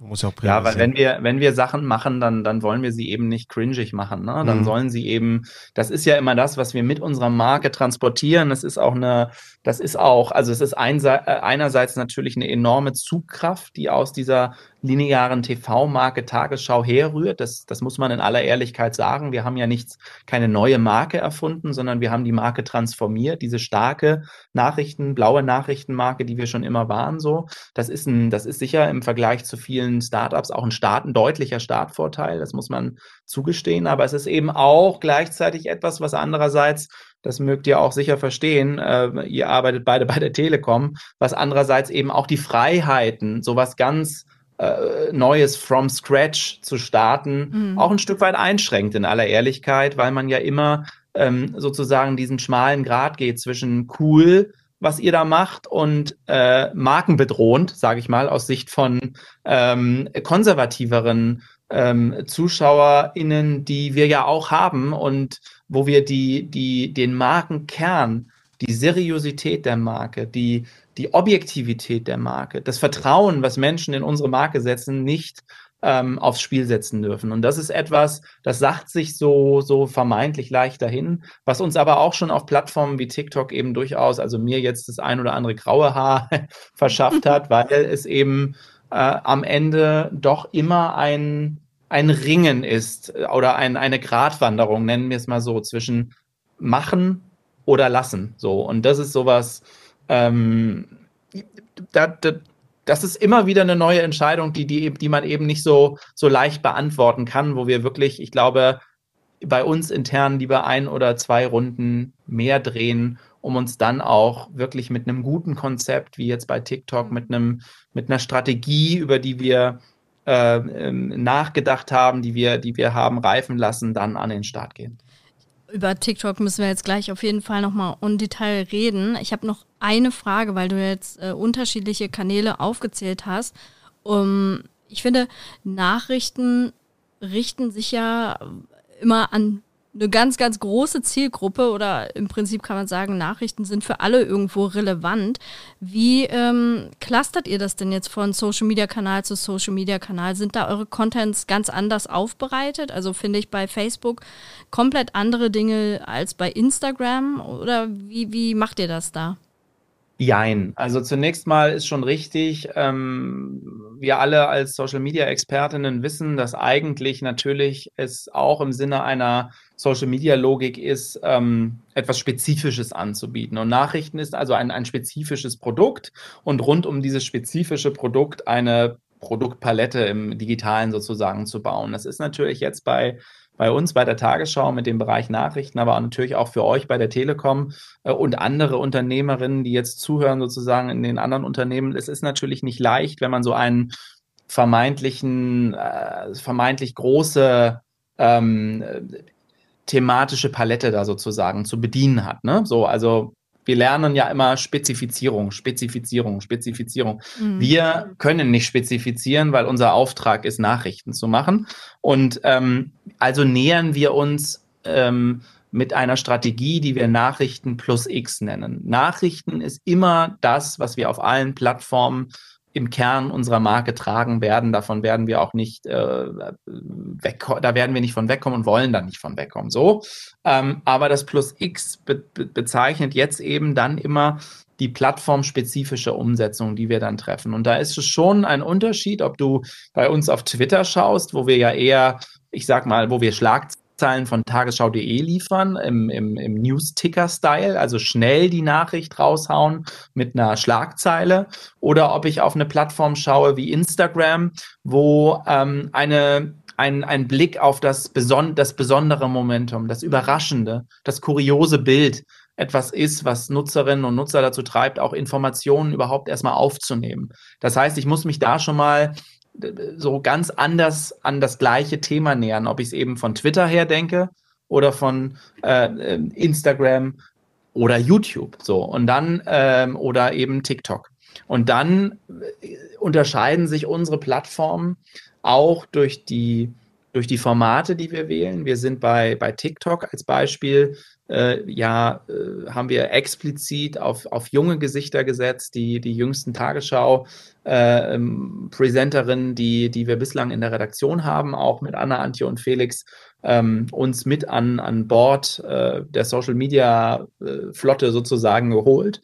Muss ja auch Ja, weil wenn wir, wenn wir Sachen machen, dann, dann wollen wir sie eben nicht cringig machen. Ne? Dann mhm. sollen sie eben, das ist ja immer das, was wir mit unserer Marke transportieren. Das ist auch eine, das ist auch, also es ist ein, äh, einerseits natürlich eine enorme Zugkraft, die aus dieser linearen TV-Marke Tagesschau herrührt. Das, das muss man in aller Ehrlichkeit sagen. Wir haben ja nichts, keine neue Marke erfunden, sondern wir haben die Marke transformiert. Diese starke Nachrichten, blaue Nachrichtenmarke, die wir schon immer waren, so. Das ist ein, das ist sicher im Vergleich zu vielen Startups auch ein Start, ein deutlicher Startvorteil. Das muss man zugestehen. Aber es ist eben auch gleichzeitig etwas, was andererseits das mögt ihr auch sicher verstehen. Äh, ihr arbeitet beide bei der Telekom, was andererseits eben auch die Freiheiten, sowas ganz äh, Neues from scratch zu starten, mhm. auch ein Stück weit einschränkt in aller Ehrlichkeit, weil man ja immer ähm, sozusagen diesen schmalen Grad geht zwischen cool, was ihr da macht und äh, markenbedrohend, sage ich mal, aus Sicht von ähm, konservativeren ähm, ZuschauerInnen, die wir ja auch haben und wo wir die, die, den Markenkern, die Seriosität der Marke, die, die Objektivität der Marke, das Vertrauen, was Menschen in unsere Marke setzen, nicht ähm, aufs Spiel setzen dürfen. Und das ist etwas, das sagt sich so, so vermeintlich leicht dahin, was uns aber auch schon auf Plattformen wie TikTok eben durchaus, also mir jetzt das ein oder andere graue Haar verschafft hat, weil es eben äh, am Ende doch immer ein, ein Ringen ist oder ein, eine Gratwanderung, nennen wir es mal so, zwischen machen oder lassen. So. Und das ist sowas, ähm, da, da, das ist immer wieder eine neue Entscheidung, die, die, die man eben nicht so, so leicht beantworten kann, wo wir wirklich, ich glaube, bei uns intern lieber ein oder zwei Runden mehr drehen, um uns dann auch wirklich mit einem guten Konzept, wie jetzt bei TikTok, mit einem, mit einer Strategie, über die wir äh, ähm, nachgedacht haben, die wir, die wir haben reifen lassen, dann an den Start gehen. Über TikTok müssen wir jetzt gleich auf jeden Fall nochmal im Detail reden. Ich habe noch eine Frage, weil du jetzt äh, unterschiedliche Kanäle aufgezählt hast. Um, ich finde, Nachrichten richten sich ja immer an eine ganz, ganz große Zielgruppe oder im Prinzip kann man sagen, Nachrichten sind für alle irgendwo relevant. Wie ähm, clustert ihr das denn jetzt von Social Media Kanal zu Social Media Kanal? Sind da eure Contents ganz anders aufbereitet? Also finde ich bei Facebook komplett andere Dinge als bei Instagram oder wie, wie macht ihr das da? Jein. Also zunächst mal ist schon richtig, ähm, wir alle als Social Media Expertinnen wissen, dass eigentlich natürlich es auch im Sinne einer Social Media Logik ist, ähm, etwas Spezifisches anzubieten. Und Nachrichten ist also ein, ein spezifisches Produkt und rund um dieses spezifische Produkt eine Produktpalette im Digitalen sozusagen zu bauen. Das ist natürlich jetzt bei bei uns bei der Tagesschau mit dem Bereich Nachrichten, aber natürlich auch für euch bei der Telekom äh, und andere Unternehmerinnen, die jetzt zuhören sozusagen in den anderen Unternehmen. Es ist natürlich nicht leicht, wenn man so einen vermeintlichen, äh, vermeintlich große ähm, thematische Palette da sozusagen zu bedienen hat. Ne? So, also wir lernen ja immer Spezifizierung, Spezifizierung, Spezifizierung. Mhm. Wir können nicht spezifizieren, weil unser Auftrag ist, Nachrichten zu machen. Und ähm, also nähern wir uns ähm, mit einer Strategie, die wir Nachrichten plus X nennen. Nachrichten ist immer das, was wir auf allen Plattformen im Kern unserer Marke tragen werden. Davon werden wir auch nicht äh, weg, da werden wir nicht von wegkommen und wollen da nicht von wegkommen. So, ähm, aber das Plus X be bezeichnet jetzt eben dann immer die plattformspezifische Umsetzung, die wir dann treffen. Und da ist es schon ein Unterschied, ob du bei uns auf Twitter schaust, wo wir ja eher, ich sag mal, wo wir Schlagzeilen Schlagzeilen von tagesschau.de liefern im, im, im News-Ticker-Style, also schnell die Nachricht raushauen mit einer Schlagzeile, oder ob ich auf eine Plattform schaue wie Instagram, wo ähm, eine ein, ein Blick auf das, Beson das besondere Momentum, das Überraschende, das kuriose Bild etwas ist, was Nutzerinnen und Nutzer dazu treibt, auch Informationen überhaupt erstmal aufzunehmen. Das heißt, ich muss mich da schon mal so ganz anders an das gleiche Thema nähern, ob ich es eben von Twitter her denke oder von äh, ähm, Instagram oder YouTube so und dann ähm, oder eben TikTok. Und dann äh, unterscheiden sich unsere Plattformen auch durch die durch die Formate, die wir wählen. Wir sind bei, bei TikTok als Beispiel äh, ja, äh, haben wir explizit auf, auf junge Gesichter gesetzt, die, die jüngsten Tagesschau äh, ähm, die, die wir bislang in der Redaktion haben, auch mit Anna, Antje und Felix, ähm, uns mit an, an Bord äh, der Social Media äh, sozusagen geholt.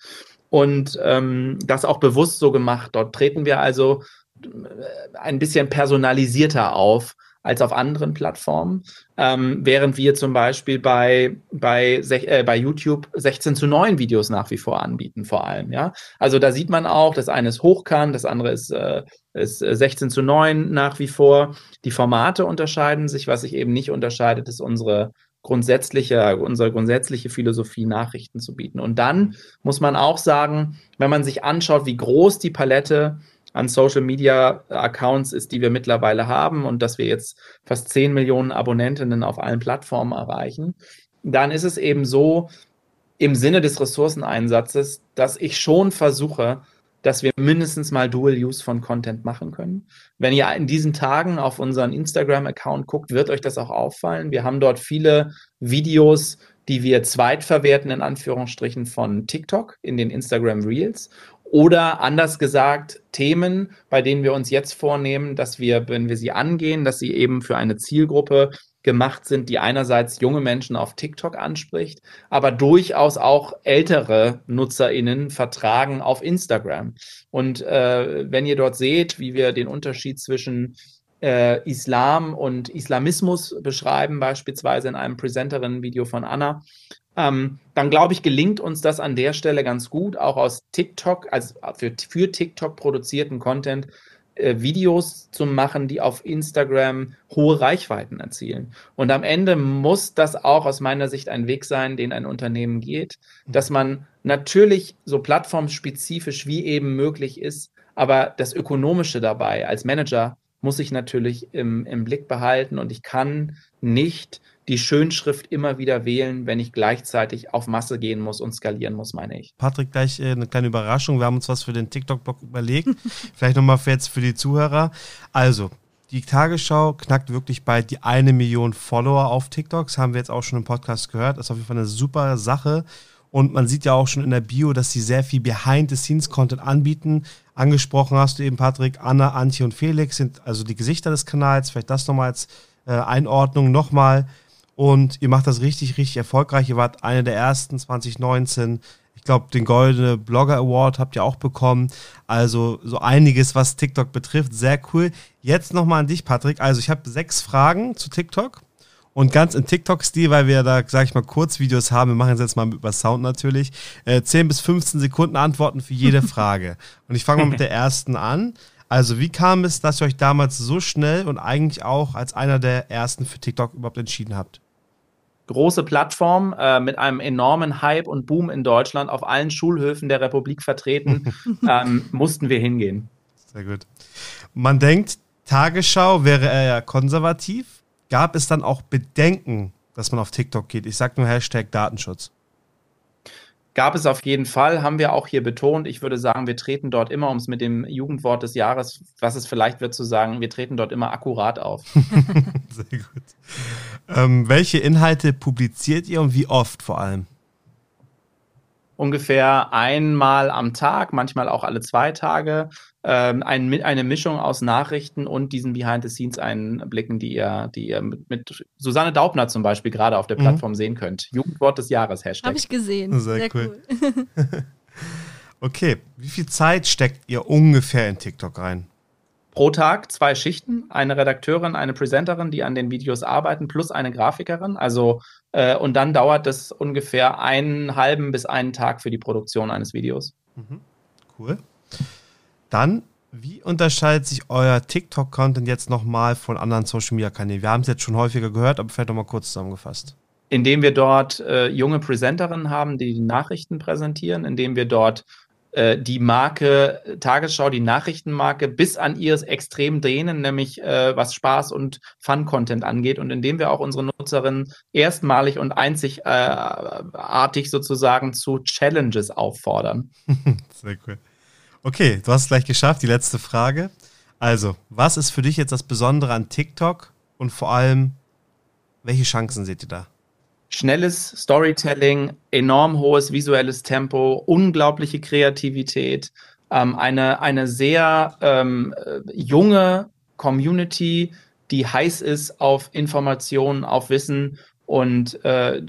Und ähm, das auch bewusst so gemacht. Dort treten wir also äh, ein bisschen personalisierter auf als auf anderen Plattformen, ähm, während wir zum Beispiel bei, bei, äh, bei YouTube 16 zu 9 Videos nach wie vor anbieten, vor allem. Ja? Also da sieht man auch, das eine ist hochkant, das andere ist, äh, ist 16 zu 9 nach wie vor. Die Formate unterscheiden sich, was sich eben nicht unterscheidet, ist unsere grundsätzliche, unsere grundsätzliche Philosophie, Nachrichten zu bieten. Und dann muss man auch sagen, wenn man sich anschaut, wie groß die Palette an Social Media Accounts ist, die wir mittlerweile haben und dass wir jetzt fast 10 Millionen Abonnentinnen auf allen Plattformen erreichen, dann ist es eben so im Sinne des Ressourceneinsatzes, dass ich schon versuche, dass wir mindestens mal Dual Use von Content machen können. Wenn ihr in diesen Tagen auf unseren Instagram-Account guckt, wird euch das auch auffallen. Wir haben dort viele Videos, die wir zweitverwerten, in Anführungsstrichen, von TikTok in den Instagram Reels oder anders gesagt, Themen, bei denen wir uns jetzt vornehmen, dass wir, wenn wir sie angehen, dass sie eben für eine Zielgruppe gemacht sind, die einerseits junge Menschen auf TikTok anspricht, aber durchaus auch ältere NutzerInnen vertragen auf Instagram. Und äh, wenn ihr dort seht, wie wir den Unterschied zwischen äh, Islam und Islamismus beschreiben, beispielsweise in einem Presenterinnen-Video von Anna, ähm, dann glaube ich, gelingt uns das an der Stelle ganz gut, auch aus TikTok, also für, für TikTok produzierten Content, äh, Videos zu machen, die auf Instagram hohe Reichweiten erzielen. Und am Ende muss das auch aus meiner Sicht ein Weg sein, den ein Unternehmen geht, dass man natürlich so plattformspezifisch wie eben möglich ist, aber das Ökonomische dabei als Manager muss ich natürlich im, im Blick behalten und ich kann nicht die Schönschrift immer wieder wählen, wenn ich gleichzeitig auf Masse gehen muss und skalieren muss, meine ich. Patrick, gleich äh, eine kleine Überraschung. Wir haben uns was für den TikTok-Blog überlegt. Vielleicht nochmal jetzt für die Zuhörer. Also, die Tagesschau knackt wirklich bald die eine Million Follower auf TikTok. Das haben wir jetzt auch schon im Podcast gehört. Das ist auf jeden Fall eine super Sache. Und man sieht ja auch schon in der Bio, dass sie sehr viel Behind-the-Scenes-Content anbieten. Angesprochen hast du eben, Patrick, Anna, Antje und Felix sind also die Gesichter des Kanals. Vielleicht das nochmal als äh, Einordnung nochmal. Und ihr macht das richtig, richtig erfolgreich. Ihr wart eine der ersten 2019. Ich glaube, den Goldene Blogger Award habt ihr auch bekommen. Also so einiges, was TikTok betrifft. Sehr cool. Jetzt nochmal an dich, Patrick. Also ich habe sechs Fragen zu TikTok. Und ganz in TikTok-Stil, weil wir da, sag ich mal, Kurzvideos haben, wir machen es jetzt mal über Sound natürlich, äh, 10 bis 15 Sekunden Antworten für jede Frage. Und ich fange mal mit der ersten an. Also, wie kam es, dass ihr euch damals so schnell und eigentlich auch als einer der ersten für TikTok überhaupt entschieden habt? große Plattform äh, mit einem enormen Hype und Boom in Deutschland auf allen Schulhöfen der Republik vertreten, ähm, mussten wir hingehen. Sehr gut. Man denkt, Tagesschau wäre eher konservativ. Gab es dann auch Bedenken, dass man auf TikTok geht? Ich sage nur Hashtag Datenschutz. Gab es auf jeden Fall, haben wir auch hier betont. Ich würde sagen, wir treten dort immer, um es mit dem Jugendwort des Jahres, was es vielleicht wird zu sagen, wir treten dort immer akkurat auf. Sehr gut. Ähm, welche Inhalte publiziert ihr und wie oft vor allem? Ungefähr einmal am Tag, manchmal auch alle zwei Tage, ähm, ein, eine Mischung aus Nachrichten und diesen Behind-the-Scenes-Einblicken, die ihr, die ihr mit, mit, Susanne Daubner zum Beispiel gerade auf der mhm. Plattform sehen könnt. Jugendwort des Jahres, Hashtag. Habe ich gesehen. Sehr, Sehr cool. cool. okay, wie viel Zeit steckt ihr ungefähr in TikTok rein? Pro Tag zwei Schichten, eine Redakteurin, eine Presenterin, die an den Videos arbeiten, plus eine Grafikerin. Also äh, und dann dauert es ungefähr einen halben bis einen Tag für die Produktion eines Videos. Mhm. Cool. Dann, wie unterscheidet sich euer TikTok-Content jetzt nochmal von anderen Social-Media-Kanälen? Wir haben es jetzt schon häufiger gehört, aber vielleicht nochmal kurz zusammengefasst. Indem wir dort äh, junge Presenterinnen haben, die die Nachrichten präsentieren, indem wir dort äh, die Marke Tagesschau, die Nachrichtenmarke bis an ihres Extrem drehen, nämlich äh, was Spaß und Fun-Content angeht und indem wir auch unsere Nutzerinnen erstmalig und einzigartig sozusagen zu Challenges auffordern. Sehr cool. Okay, du hast es gleich geschafft. Die letzte Frage. Also, was ist für dich jetzt das Besondere an TikTok und vor allem, welche Chancen seht ihr da? Schnelles Storytelling, enorm hohes visuelles Tempo, unglaubliche Kreativität, ähm, eine, eine sehr ähm, junge Community, die heiß ist auf Informationen, auf Wissen und äh,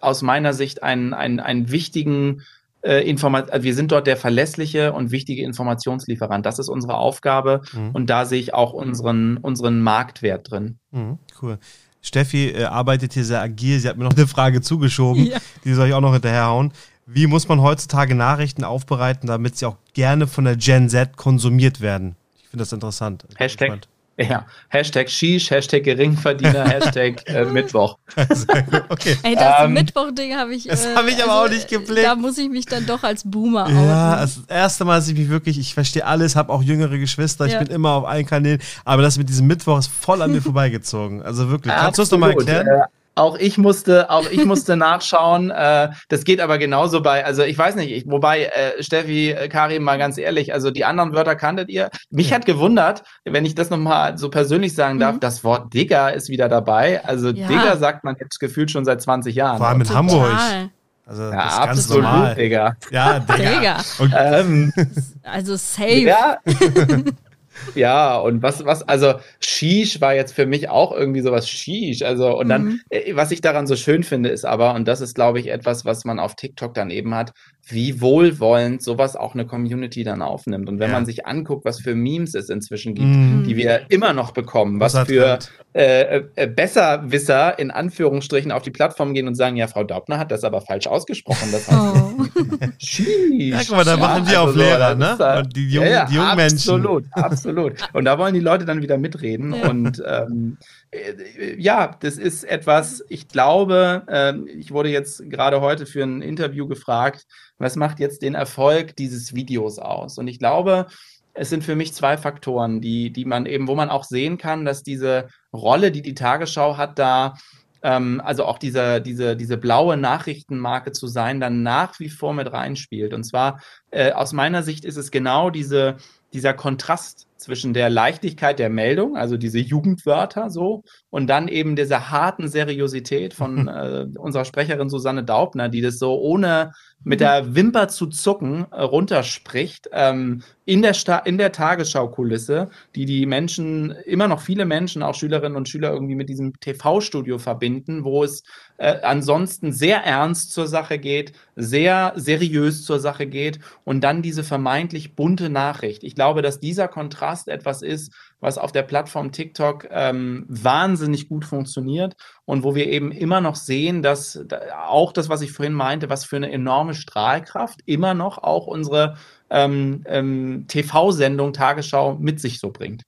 aus meiner Sicht einen, einen, einen wichtigen äh, Informat also wir sind dort der verlässliche und wichtige Informationslieferant. Das ist unsere Aufgabe mhm. und da sehe ich auch unseren, unseren Marktwert drin. Mhm, cool. Steffi äh, arbeitet hier sehr agil. Sie hat mir noch eine Frage zugeschoben. Ja. Die soll ich auch noch hinterherhauen. Wie muss man heutzutage Nachrichten aufbereiten, damit sie auch gerne von der Gen Z konsumiert werden? Ich finde das interessant. Hashtag ja, Hashtag Shish, Hashtag Geringverdiener, Hashtag äh, Mittwoch. okay. Ey, das ähm, Mittwoch-Ding habe ich. Das habe ich äh, aber also, auch nicht geblickt. Da muss ich mich dann doch als Boomer Ja, das, das erste Mal, dass ich mich wirklich, ich verstehe alles, habe auch jüngere Geschwister, ja. ich bin immer auf allen Kanälen, aber das mit diesem Mittwoch ist voll an mir vorbeigezogen. Also wirklich. Kannst du es nochmal erklären? Äh, auch ich musste, auch ich musste nachschauen. Äh, das geht aber genauso bei, also ich weiß nicht, ich, wobei, äh, Steffi, äh, Karim, mal ganz ehrlich, also die anderen Wörter kanntet ihr. Mich ja. hat gewundert, wenn ich das nochmal so persönlich sagen darf, mhm. das Wort Digger ist wieder dabei. Also ja. Digger sagt man jetzt gefühlt schon seit 20 Jahren. Vor allem in Total. Hamburg. Also, ja, das ist ganz normal. Digga. Ja, Digga. Digga. Ähm, also safe. Ja. Ja, und was, was, also Shish war jetzt für mich auch irgendwie sowas Shish. Also, und dann, mhm. Äh, was ich daran so schön finde, ist aber, und das ist, glaube ich, etwas, was man auf TikTok dann eben hat, wie wohlwollend sowas auch eine Community dann aufnimmt. Und wenn ja. man sich anguckt, was für Memes es inzwischen gibt, mhm. die wir immer noch bekommen, was, was für äh, äh, Besserwisser in Anführungsstrichen auf die Plattform gehen und sagen, ja, Frau Daubner hat das aber falsch ausgesprochen. Das heißt, oh. ja, guck mal, da machen die also auch Lehrer, ne? Und die jungen, ja, die jungen absolut, Menschen. Absolut, Und da wollen die Leute dann wieder mitreden. Und ähm, äh, ja, das ist etwas, ich glaube, äh, ich wurde jetzt gerade heute für ein Interview gefragt, was macht jetzt den Erfolg dieses Videos aus? Und ich glaube, es sind für mich zwei Faktoren, die, die man eben, wo man auch sehen kann, dass diese Rolle, die die Tagesschau hat, da ähm, also auch diese, diese, diese blaue Nachrichtenmarke zu sein, dann nach wie vor mit reinspielt. Und zwar äh, aus meiner Sicht ist es genau diese, dieser Kontrast zwischen der Leichtigkeit der Meldung, also diese Jugendwörter so, und dann eben dieser harten Seriosität von äh, unserer Sprecherin Susanne Daubner, die das so ohne mit der Wimper zu zucken äh, runterspricht, ähm, in der, Sta in der Tagesschau-Kulisse, die die Menschen, immer noch viele Menschen, auch Schülerinnen und Schüler irgendwie mit diesem TV-Studio verbinden, wo es äh, ansonsten sehr ernst zur Sache geht, sehr seriös zur Sache geht und dann diese vermeintlich bunte Nachricht. Ich glaube, dass dieser Kontrast etwas ist, was auf der Plattform TikTok ähm, wahnsinnig gut funktioniert und wo wir eben immer noch sehen, dass auch das, was ich vorhin meinte, was für eine enorme Strahlkraft immer noch auch unsere ähm, ähm, TV-Sendung Tagesschau mit sich so bringt.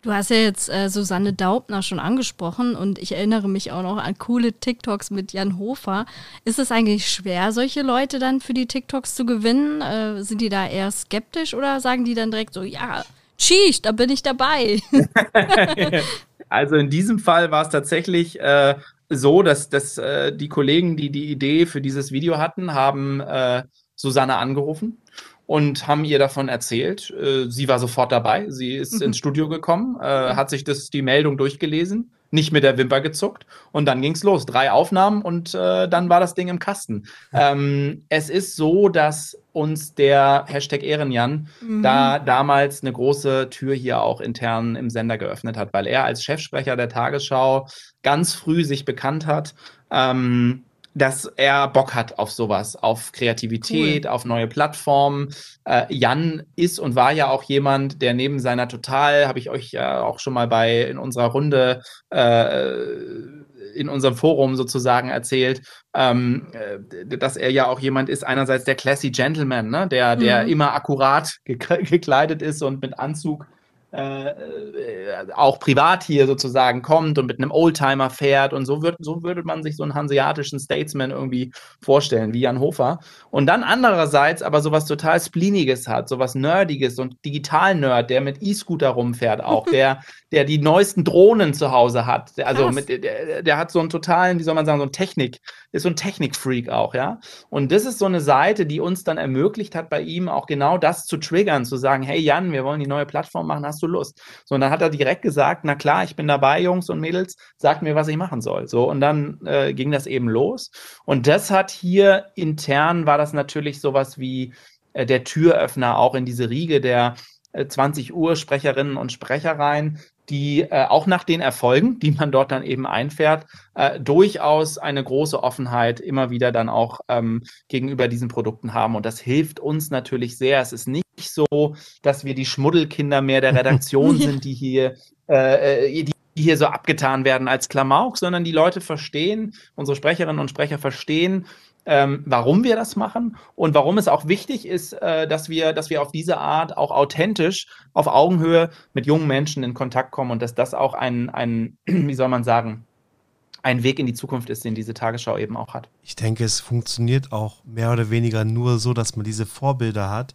Du hast ja jetzt äh, Susanne Daubner schon angesprochen und ich erinnere mich auch noch an coole TikToks mit Jan Hofer. Ist es eigentlich schwer, solche Leute dann für die TikToks zu gewinnen? Äh, sind die da eher skeptisch oder sagen die dann direkt so, ja, Sheesh, da bin ich dabei. also in diesem Fall war es tatsächlich äh, so, dass, dass äh, die Kollegen, die die Idee für dieses Video hatten, haben äh, Susanne angerufen und haben ihr davon erzählt. Äh, sie war sofort dabei. Sie ist mhm. ins Studio gekommen, äh, hat sich das, die Meldung durchgelesen nicht mit der Wimper gezuckt und dann ging's los. Drei Aufnahmen und äh, dann war das Ding im Kasten. Ähm, es ist so, dass uns der Hashtag Ehrenjan mhm. da damals eine große Tür hier auch intern im Sender geöffnet hat, weil er als Chefsprecher der Tagesschau ganz früh sich bekannt hat. Ähm, dass er Bock hat auf sowas, auf Kreativität, cool. auf neue Plattformen. Äh, Jan ist und war ja auch jemand, der neben seiner Total, habe ich euch ja auch schon mal bei in unserer Runde äh, in unserem Forum sozusagen erzählt, ähm, äh, dass er ja auch jemand ist, einerseits der Classy Gentleman, ne? der, der mhm. immer akkurat gekleidet ist und mit Anzug äh, äh, auch privat hier sozusagen kommt und mit einem Oldtimer fährt und so wird so würde man sich so einen hanseatischen Statesman irgendwie vorstellen wie Jan Hofer. Und dann andererseits aber sowas total spleeniges hat sowas nerdiges und digital Nerd der mit E-Scooter rumfährt auch der der die neuesten Drohnen zu Hause hat. Also mit, der, der hat so einen totalen wie soll man sagen so ein Technik ist so ein Technikfreak auch ja. Und das ist so eine Seite die uns dann ermöglicht hat bei ihm auch genau das zu triggern zu sagen hey Jan wir wollen die neue Plattform machen hast du Lust? So, und dann hat er direkt gesagt, na klar, ich bin dabei, Jungs und Mädels, sagt mir, was ich machen soll. So, und dann äh, ging das eben los. Und das hat hier intern, war das natürlich sowas wie äh, der Türöffner auch in diese Riege der 20 äh, Uhr Sprecherinnen und Sprecher rein, die äh, auch nach den Erfolgen, die man dort dann eben einfährt, äh, durchaus eine große Offenheit immer wieder dann auch ähm, gegenüber diesen Produkten haben. Und das hilft uns natürlich sehr. Es ist nicht so, dass wir die Schmuddelkinder mehr der Redaktion sind, die hier, äh, äh, die die hier so abgetan werden als Klamauk, sondern die Leute verstehen, unsere Sprecherinnen und Sprecher verstehen, ähm, warum wir das machen und warum es auch wichtig ist, äh, dass, wir, dass wir auf diese Art auch authentisch auf Augenhöhe mit jungen Menschen in Kontakt kommen und dass das auch ein, ein wie soll man sagen, ein Weg in die Zukunft ist, den diese Tagesschau eben auch hat. Ich denke, es funktioniert auch mehr oder weniger nur so, dass man diese Vorbilder hat,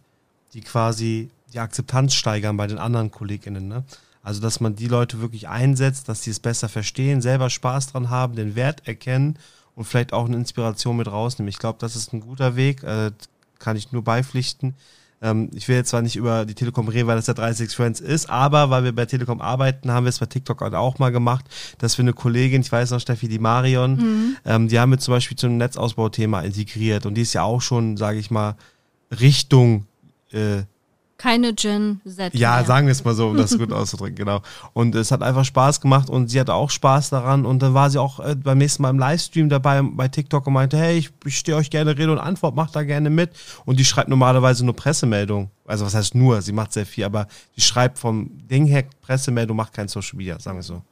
die quasi die Akzeptanz steigern bei den anderen KollegInnen. Ne? Also, dass man die Leute wirklich einsetzt, dass sie es besser verstehen, selber Spaß dran haben, den Wert erkennen und vielleicht auch eine Inspiration mit rausnehmen. Ich glaube, das ist ein guter Weg, äh, kann ich nur beipflichten. Ähm, ich will jetzt zwar nicht über die Telekom reden, weil das der 36 Friends ist, aber weil wir bei Telekom arbeiten, haben wir es bei TikTok auch mal gemacht, dass wir eine Kollegin, ich weiß noch, Steffi, die Marion, mhm. ähm, die haben wir zum Beispiel zum Netzausbauthema integriert und die ist ja auch schon, sage ich mal, Richtung äh, keine Gen Z. Ja, mehr. sagen wir es mal so, um das gut auszudrücken, genau. Und es hat einfach Spaß gemacht und sie hatte auch Spaß daran. Und dann war sie auch äh, beim nächsten Mal im Livestream dabei bei TikTok und meinte, hey, ich, ich stehe euch gerne Rede und Antwort, macht da gerne mit. Und die schreibt normalerweise nur Pressemeldung. Also was heißt nur, sie macht sehr viel, aber die schreibt vom Ding her Pressemeldung, macht kein Social Media, sagen wir so.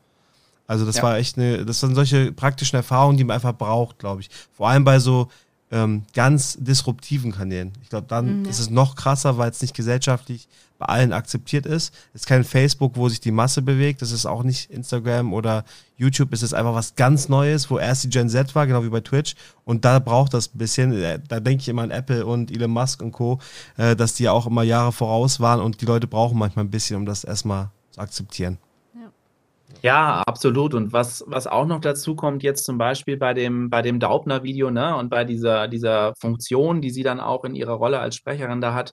Also das ja. war echt eine, das sind solche praktischen Erfahrungen, die man einfach braucht, glaube ich. Vor allem bei so ähm, ganz disruptiven Kanälen. Ich glaube, dann mhm, ja. ist es noch krasser, weil es nicht gesellschaftlich bei allen akzeptiert ist. Es ist kein Facebook, wo sich die Masse bewegt. Es ist auch nicht Instagram oder YouTube. Es ist einfach was ganz Neues, wo erst die Gen Z war, genau wie bei Twitch. Und da braucht das ein bisschen. Äh, da denke ich immer an Apple und Elon Musk und Co., äh, dass die auch immer Jahre voraus waren und die Leute brauchen manchmal ein bisschen, um das erstmal zu akzeptieren. Ja, absolut. Und was, was auch noch dazu kommt, jetzt zum Beispiel bei dem, bei dem Daubner-Video, ne, und bei dieser, dieser Funktion, die sie dann auch in ihrer Rolle als Sprecherin da hat.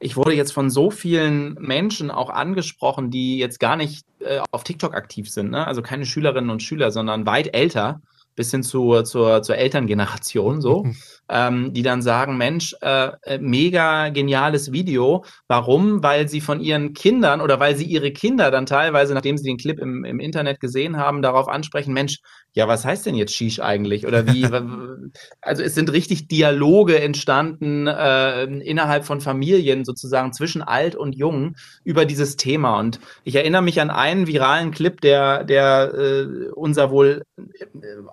Ich wurde jetzt von so vielen Menschen auch angesprochen, die jetzt gar nicht äh, auf TikTok aktiv sind, ne? Also keine Schülerinnen und Schüler, sondern weit älter, bis hin zu, zur, zur Elterngeneration, so. ähm, die dann sagen, Mensch, äh, äh, mega geniales Video. Warum? Weil sie von ihren Kindern oder weil sie ihre Kinder dann teilweise, nachdem sie den Clip im, im Internet gesehen haben, darauf ansprechen, Mensch, ja, was heißt denn jetzt Shish eigentlich? Oder wie? also es sind richtig Dialoge entstanden äh, innerhalb von Familien sozusagen zwischen alt und jung über dieses Thema. Und ich erinnere mich an einen viralen Clip, der, der äh, unser wohl äh,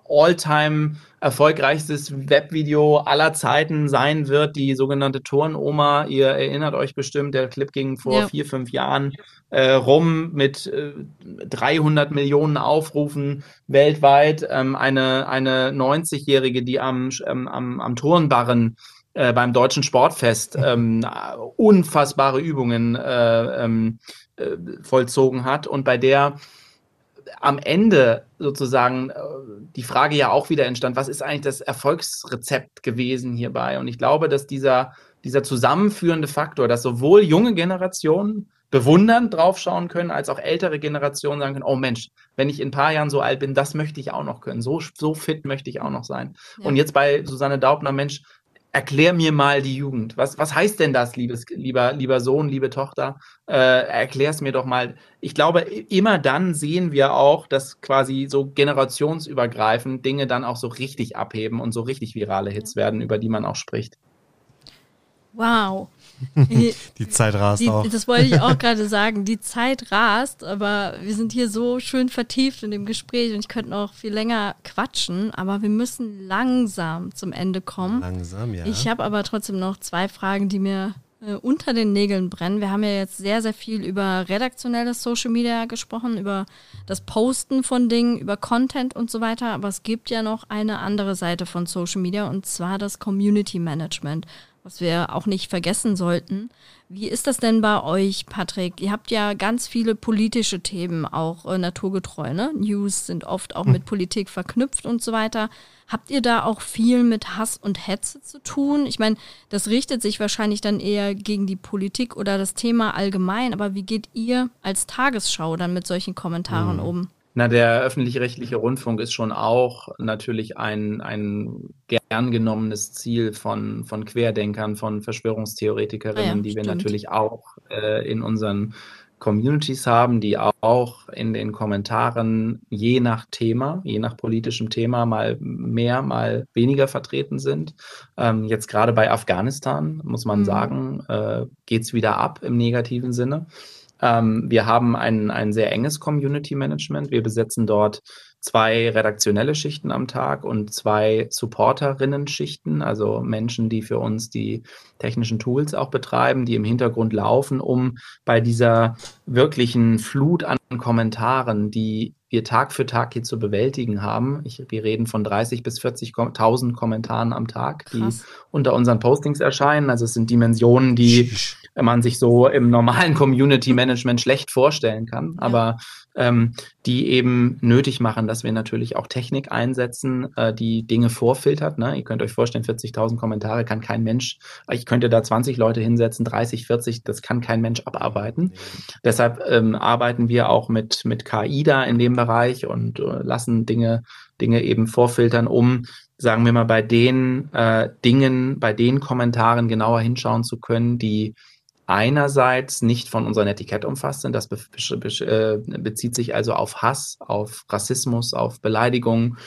all-time erfolgreichstes Webvideo aller Zeiten sein wird, die sogenannte Turnoma. Ihr erinnert euch bestimmt, der Clip ging vor ja. vier, fünf Jahren äh, rum mit äh, 300 Millionen Aufrufen weltweit. Ähm, eine, eine 90-Jährige, die am, ähm, am, am Turnbarren äh, beim Deutschen Sportfest ähm, unfassbare Übungen äh, ähm, äh, vollzogen hat und bei der am Ende sozusagen äh, die Frage ja auch wieder entstand, was ist eigentlich das Erfolgsrezept gewesen hierbei? Und ich glaube, dass dieser, dieser zusammenführende Faktor, dass sowohl junge Generationen bewundernd draufschauen können, als auch ältere Generationen sagen können, oh Mensch, wenn ich in ein paar Jahren so alt bin, das möchte ich auch noch können. So, so fit möchte ich auch noch sein. Ja. Und jetzt bei Susanne Daubner, Mensch, erklär mir mal die Jugend. Was, was heißt denn das, liebes, lieber, lieber Sohn, liebe Tochter? Äh, erklär es mir doch mal. Ich glaube, immer dann sehen wir auch, dass quasi so generationsübergreifend Dinge dann auch so richtig abheben und so richtig virale Hits werden, über die man auch spricht. Wow. die Zeit rast die, auch. Das wollte ich auch gerade sagen. Die Zeit rast, aber wir sind hier so schön vertieft in dem Gespräch und ich könnte noch viel länger quatschen, aber wir müssen langsam zum Ende kommen. Langsam, ja. Ich habe aber trotzdem noch zwei Fragen, die mir äh, unter den Nägeln brennen. Wir haben ja jetzt sehr, sehr viel über redaktionelles Social Media gesprochen, über das Posten von Dingen, über Content und so weiter. Aber es gibt ja noch eine andere Seite von Social Media und zwar das Community Management was wir auch nicht vergessen sollten. Wie ist das denn bei euch, Patrick? Ihr habt ja ganz viele politische Themen, auch äh, naturgetreu. Ne? News sind oft auch hm. mit Politik verknüpft und so weiter. Habt ihr da auch viel mit Hass und Hetze zu tun? Ich meine, das richtet sich wahrscheinlich dann eher gegen die Politik oder das Thema allgemein, aber wie geht ihr als Tagesschau dann mit solchen Kommentaren hm. um? Na, der öffentlich-rechtliche Rundfunk ist schon auch natürlich ein, ein gern genommenes Ziel von, von Querdenkern, von Verschwörungstheoretikerinnen, ah ja, die stimmt. wir natürlich auch äh, in unseren Communities haben, die auch in den Kommentaren je nach Thema, je nach politischem Thema mal mehr, mal weniger vertreten sind. Ähm, jetzt gerade bei Afghanistan, muss man mhm. sagen, äh, geht es wieder ab im negativen Sinne. Ähm, wir haben ein, ein sehr enges Community Management. Wir besetzen dort zwei redaktionelle Schichten am Tag und zwei Supporterinnen-Schichten, also Menschen, die für uns die technischen Tools auch betreiben, die im Hintergrund laufen, um bei dieser wirklichen Flut an Kommentaren, die wir Tag für Tag hier zu bewältigen haben. Ich, wir reden von 30 bis 40.000 Kommentaren am Tag, die Krass. unter unseren Postings erscheinen. Also es sind Dimensionen, die man sich so im normalen Community Management schlecht vorstellen kann, ja. aber ähm, die eben nötig machen, dass wir natürlich auch Technik einsetzen, äh, die Dinge vorfiltert. Ne? Ihr könnt euch vorstellen, 40.000 Kommentare kann kein Mensch, ich könnte da 20 Leute hinsetzen, 30, 40, das kann kein Mensch abarbeiten. Nee. Deshalb ähm, arbeiten wir auch mit, mit KI da in dem Bereich und äh, lassen Dinge, Dinge eben vorfiltern, um sagen wir mal, bei den äh, Dingen, bei den Kommentaren genauer hinschauen zu können, die einerseits nicht von unserem Etikett umfasst sind. Das be be äh, bezieht sich also auf Hass, auf Rassismus, auf Beleidigungen,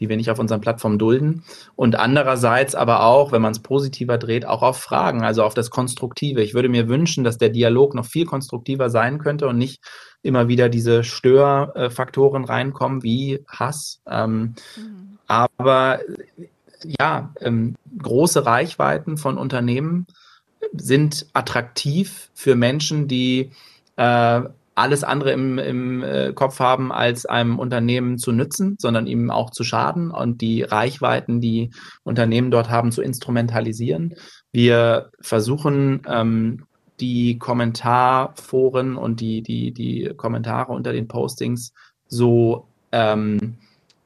die wir nicht auf unseren Plattformen dulden. Und andererseits aber auch, wenn man es positiver dreht, auch auf Fragen, also auf das Konstruktive. Ich würde mir wünschen, dass der Dialog noch viel konstruktiver sein könnte und nicht immer wieder diese Störfaktoren reinkommen wie Hass. Ähm, mhm. Aber ja, ähm, große Reichweiten von Unternehmen sind attraktiv für Menschen, die äh, alles andere im, im äh, Kopf haben, als einem Unternehmen zu nützen, sondern ihm auch zu schaden und die Reichweiten, die Unternehmen dort haben, zu instrumentalisieren. Wir versuchen, ähm, die Kommentarforen und die, die, die Kommentare unter den Postings so ähm,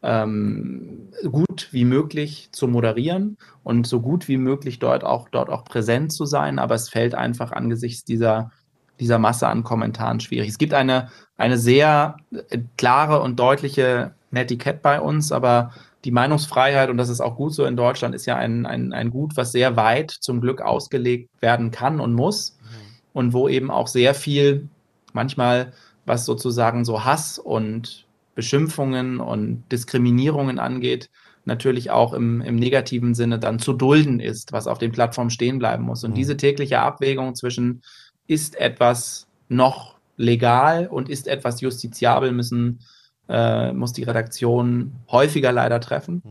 ähm, gut wie möglich zu moderieren und so gut wie möglich dort auch, dort auch präsent zu sein. Aber es fällt einfach angesichts dieser, dieser Masse an Kommentaren schwierig. Es gibt eine, eine sehr äh, klare und deutliche Netiquette bei uns, aber die Meinungsfreiheit, und das ist auch gut so in Deutschland, ist ja ein, ein, ein Gut, was sehr weit zum Glück ausgelegt werden kann und muss. Mhm. Und wo eben auch sehr viel, manchmal, was sozusagen so Hass und Beschimpfungen und Diskriminierungen angeht, natürlich auch im, im negativen Sinne dann zu dulden ist, was auf den Plattformen stehen bleiben muss. Und mhm. diese tägliche Abwägung zwischen ist etwas noch legal und ist etwas justiziabel, müssen, äh, muss die Redaktion häufiger leider treffen. Mhm.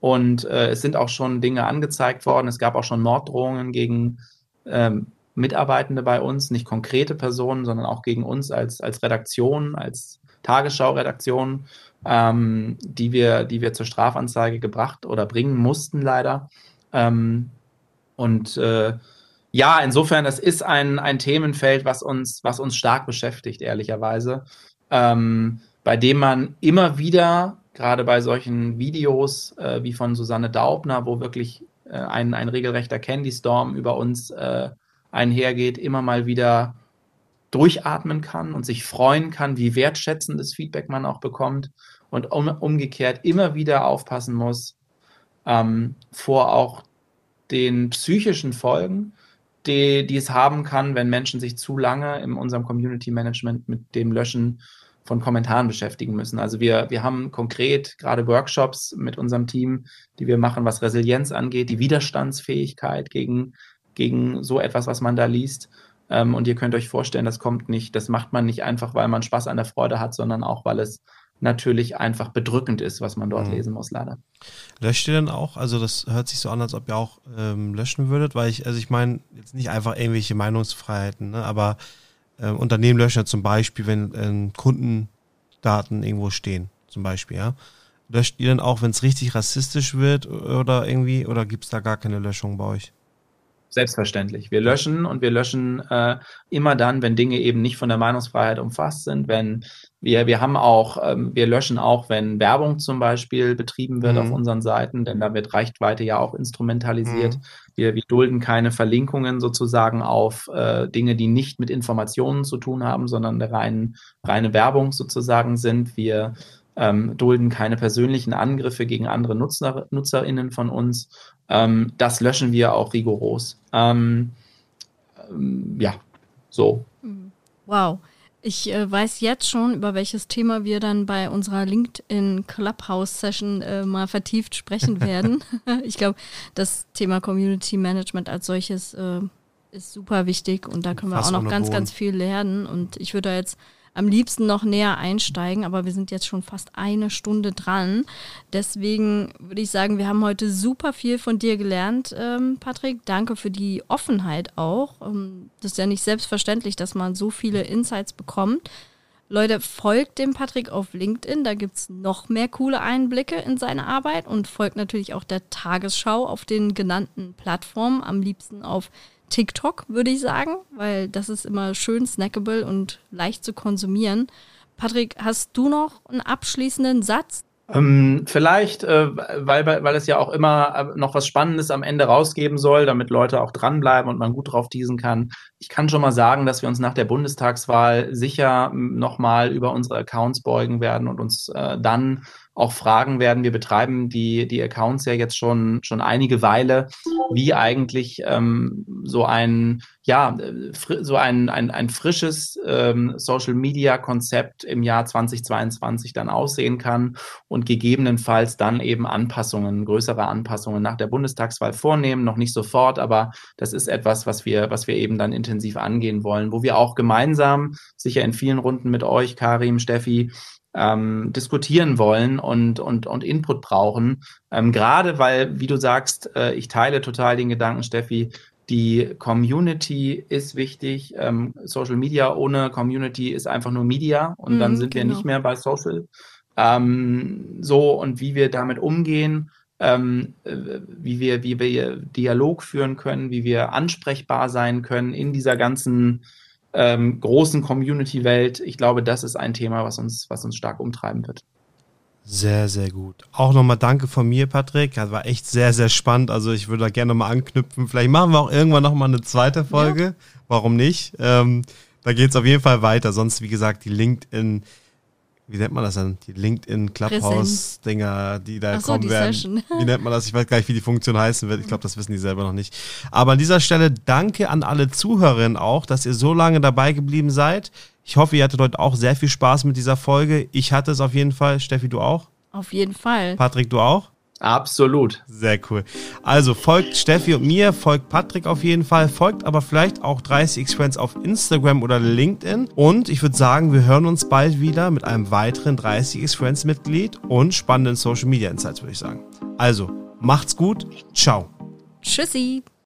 Und äh, es sind auch schon Dinge angezeigt worden. Es gab auch schon Morddrohungen gegen ähm, Mitarbeitende bei uns, nicht konkrete Personen, sondern auch gegen uns als, als Redaktion, als Tagesschau-Redaktion, ähm, die, wir, die wir zur Strafanzeige gebracht oder bringen mussten, leider. Ähm, und äh, ja, insofern, das ist ein, ein Themenfeld, was uns, was uns stark beschäftigt, ehrlicherweise, ähm, bei dem man immer wieder, gerade bei solchen Videos äh, wie von Susanne Daubner, wo wirklich äh, ein, ein regelrechter Candy Storm über uns äh, einhergeht, immer mal wieder durchatmen kann und sich freuen kann, wie wertschätzendes Feedback man auch bekommt und um, umgekehrt immer wieder aufpassen muss, ähm, vor auch den psychischen Folgen, die, die es haben kann, wenn Menschen sich zu lange in unserem Community Management mit dem Löschen von Kommentaren beschäftigen müssen. Also wir, wir haben konkret gerade Workshops mit unserem Team, die wir machen, was Resilienz angeht, die Widerstandsfähigkeit gegen, gegen so etwas, was man da liest. Ähm, und ihr könnt euch vorstellen, das kommt nicht, das macht man nicht einfach, weil man Spaß an der Freude hat, sondern auch, weil es natürlich einfach bedrückend ist, was man dort mhm. lesen muss, leider. Löscht ihr denn auch? Also das hört sich so an, als ob ihr auch ähm, löschen würdet, weil ich, also ich meine, jetzt nicht einfach irgendwelche Meinungsfreiheiten, ne, aber äh, Unternehmen löschen ja zum Beispiel, wenn äh, Kundendaten irgendwo stehen, zum Beispiel, ja. Löscht ihr denn auch, wenn es richtig rassistisch wird oder irgendwie, oder gibt es da gar keine Löschung bei euch? Selbstverständlich. Wir löschen und wir löschen äh, immer dann, wenn Dinge eben nicht von der Meinungsfreiheit umfasst sind, wenn wir, wir haben auch, ähm, wir löschen auch, wenn Werbung zum Beispiel betrieben wird mhm. auf unseren Seiten, denn da wird Reichweite ja auch instrumentalisiert. Mhm. Wir, wir dulden keine Verlinkungen sozusagen auf äh, Dinge, die nicht mit Informationen zu tun haben, sondern eine rein, reine Werbung sozusagen sind. Wir ähm, dulden keine persönlichen Angriffe gegen andere Nutzer, NutzerInnen von uns. Ähm, das löschen wir auch rigoros. Ähm, ähm ja, so. Wow. Ich äh, weiß jetzt schon, über welches Thema wir dann bei unserer LinkedIn Clubhouse Session äh, mal vertieft sprechen werden. ich glaube, das Thema Community Management als solches äh, ist super wichtig und da können wir Fast auch noch ganz, Boden. ganz viel lernen. Und ich würde da jetzt am liebsten noch näher einsteigen, aber wir sind jetzt schon fast eine Stunde dran. Deswegen würde ich sagen, wir haben heute super viel von dir gelernt, ähm, Patrick. Danke für die Offenheit auch. Ähm, das ist ja nicht selbstverständlich, dass man so viele Insights bekommt. Leute, folgt dem Patrick auf LinkedIn, da gibt es noch mehr coole Einblicke in seine Arbeit und folgt natürlich auch der Tagesschau auf den genannten Plattformen, am liebsten auf TikTok, würde ich sagen, weil das ist immer schön snackable und leicht zu konsumieren. Patrick, hast du noch einen abschließenden Satz? Ähm, vielleicht, äh, weil, weil es ja auch immer äh, noch was Spannendes am Ende rausgeben soll, damit Leute auch dranbleiben und man gut drauf teasen kann. Ich kann schon mal sagen, dass wir uns nach der Bundestagswahl sicher nochmal über unsere Accounts beugen werden und uns äh, dann auch fragen werden. Wir betreiben die, die Accounts ja jetzt schon, schon einige Weile, wie eigentlich ähm, so ein, ja, so ein, ein, ein frisches ähm, Social Media Konzept im Jahr 2022 dann aussehen kann und gegebenenfalls dann eben Anpassungen, größere Anpassungen nach der Bundestagswahl vornehmen. Noch nicht sofort, aber das ist etwas, was wir, was wir eben dann intensiv angehen wollen, wo wir auch gemeinsam, sicher in vielen Runden mit euch, Karim, Steffi, ähm, diskutieren wollen und, und, und Input brauchen. Ähm, Gerade weil, wie du sagst, äh, ich teile total den Gedanken, Steffi, die Community ist wichtig. Ähm, Social Media ohne Community ist einfach nur Media und mm, dann sind genau. wir nicht mehr bei Social. Ähm, so und wie wir damit umgehen, ähm, äh, wie, wir, wie wir Dialog führen können, wie wir ansprechbar sein können in dieser ganzen ähm, großen Community-Welt. Ich glaube, das ist ein Thema, was uns, was uns stark umtreiben wird. Sehr, sehr gut. Auch nochmal danke von mir, Patrick. Das war echt sehr, sehr spannend. Also ich würde da gerne nochmal anknüpfen. Vielleicht machen wir auch irgendwann nochmal eine zweite Folge. Ja. Warum nicht? Ähm, da geht es auf jeden Fall weiter. Sonst, wie gesagt, die LinkedIn wie nennt man das denn? Die LinkedIn Clubhouse-Dinger, die da so, kommen die werden. Session. Wie nennt man das? Ich weiß gar nicht, wie die Funktion heißen wird. Ich glaube, das wissen die selber noch nicht. Aber an dieser Stelle danke an alle Zuhörerinnen auch, dass ihr so lange dabei geblieben seid. Ich hoffe, ihr hattet heute auch sehr viel Spaß mit dieser Folge. Ich hatte es auf jeden Fall. Steffi, du auch? Auf jeden Fall. Patrick, du auch? Absolut. Sehr cool. Also folgt Steffi und mir, folgt Patrick auf jeden Fall, folgt aber vielleicht auch 30x Friends auf Instagram oder LinkedIn. Und ich würde sagen, wir hören uns bald wieder mit einem weiteren 30x Friends Mitglied und spannenden Social Media Insights, würde ich sagen. Also, macht's gut. Ciao. Tschüssi.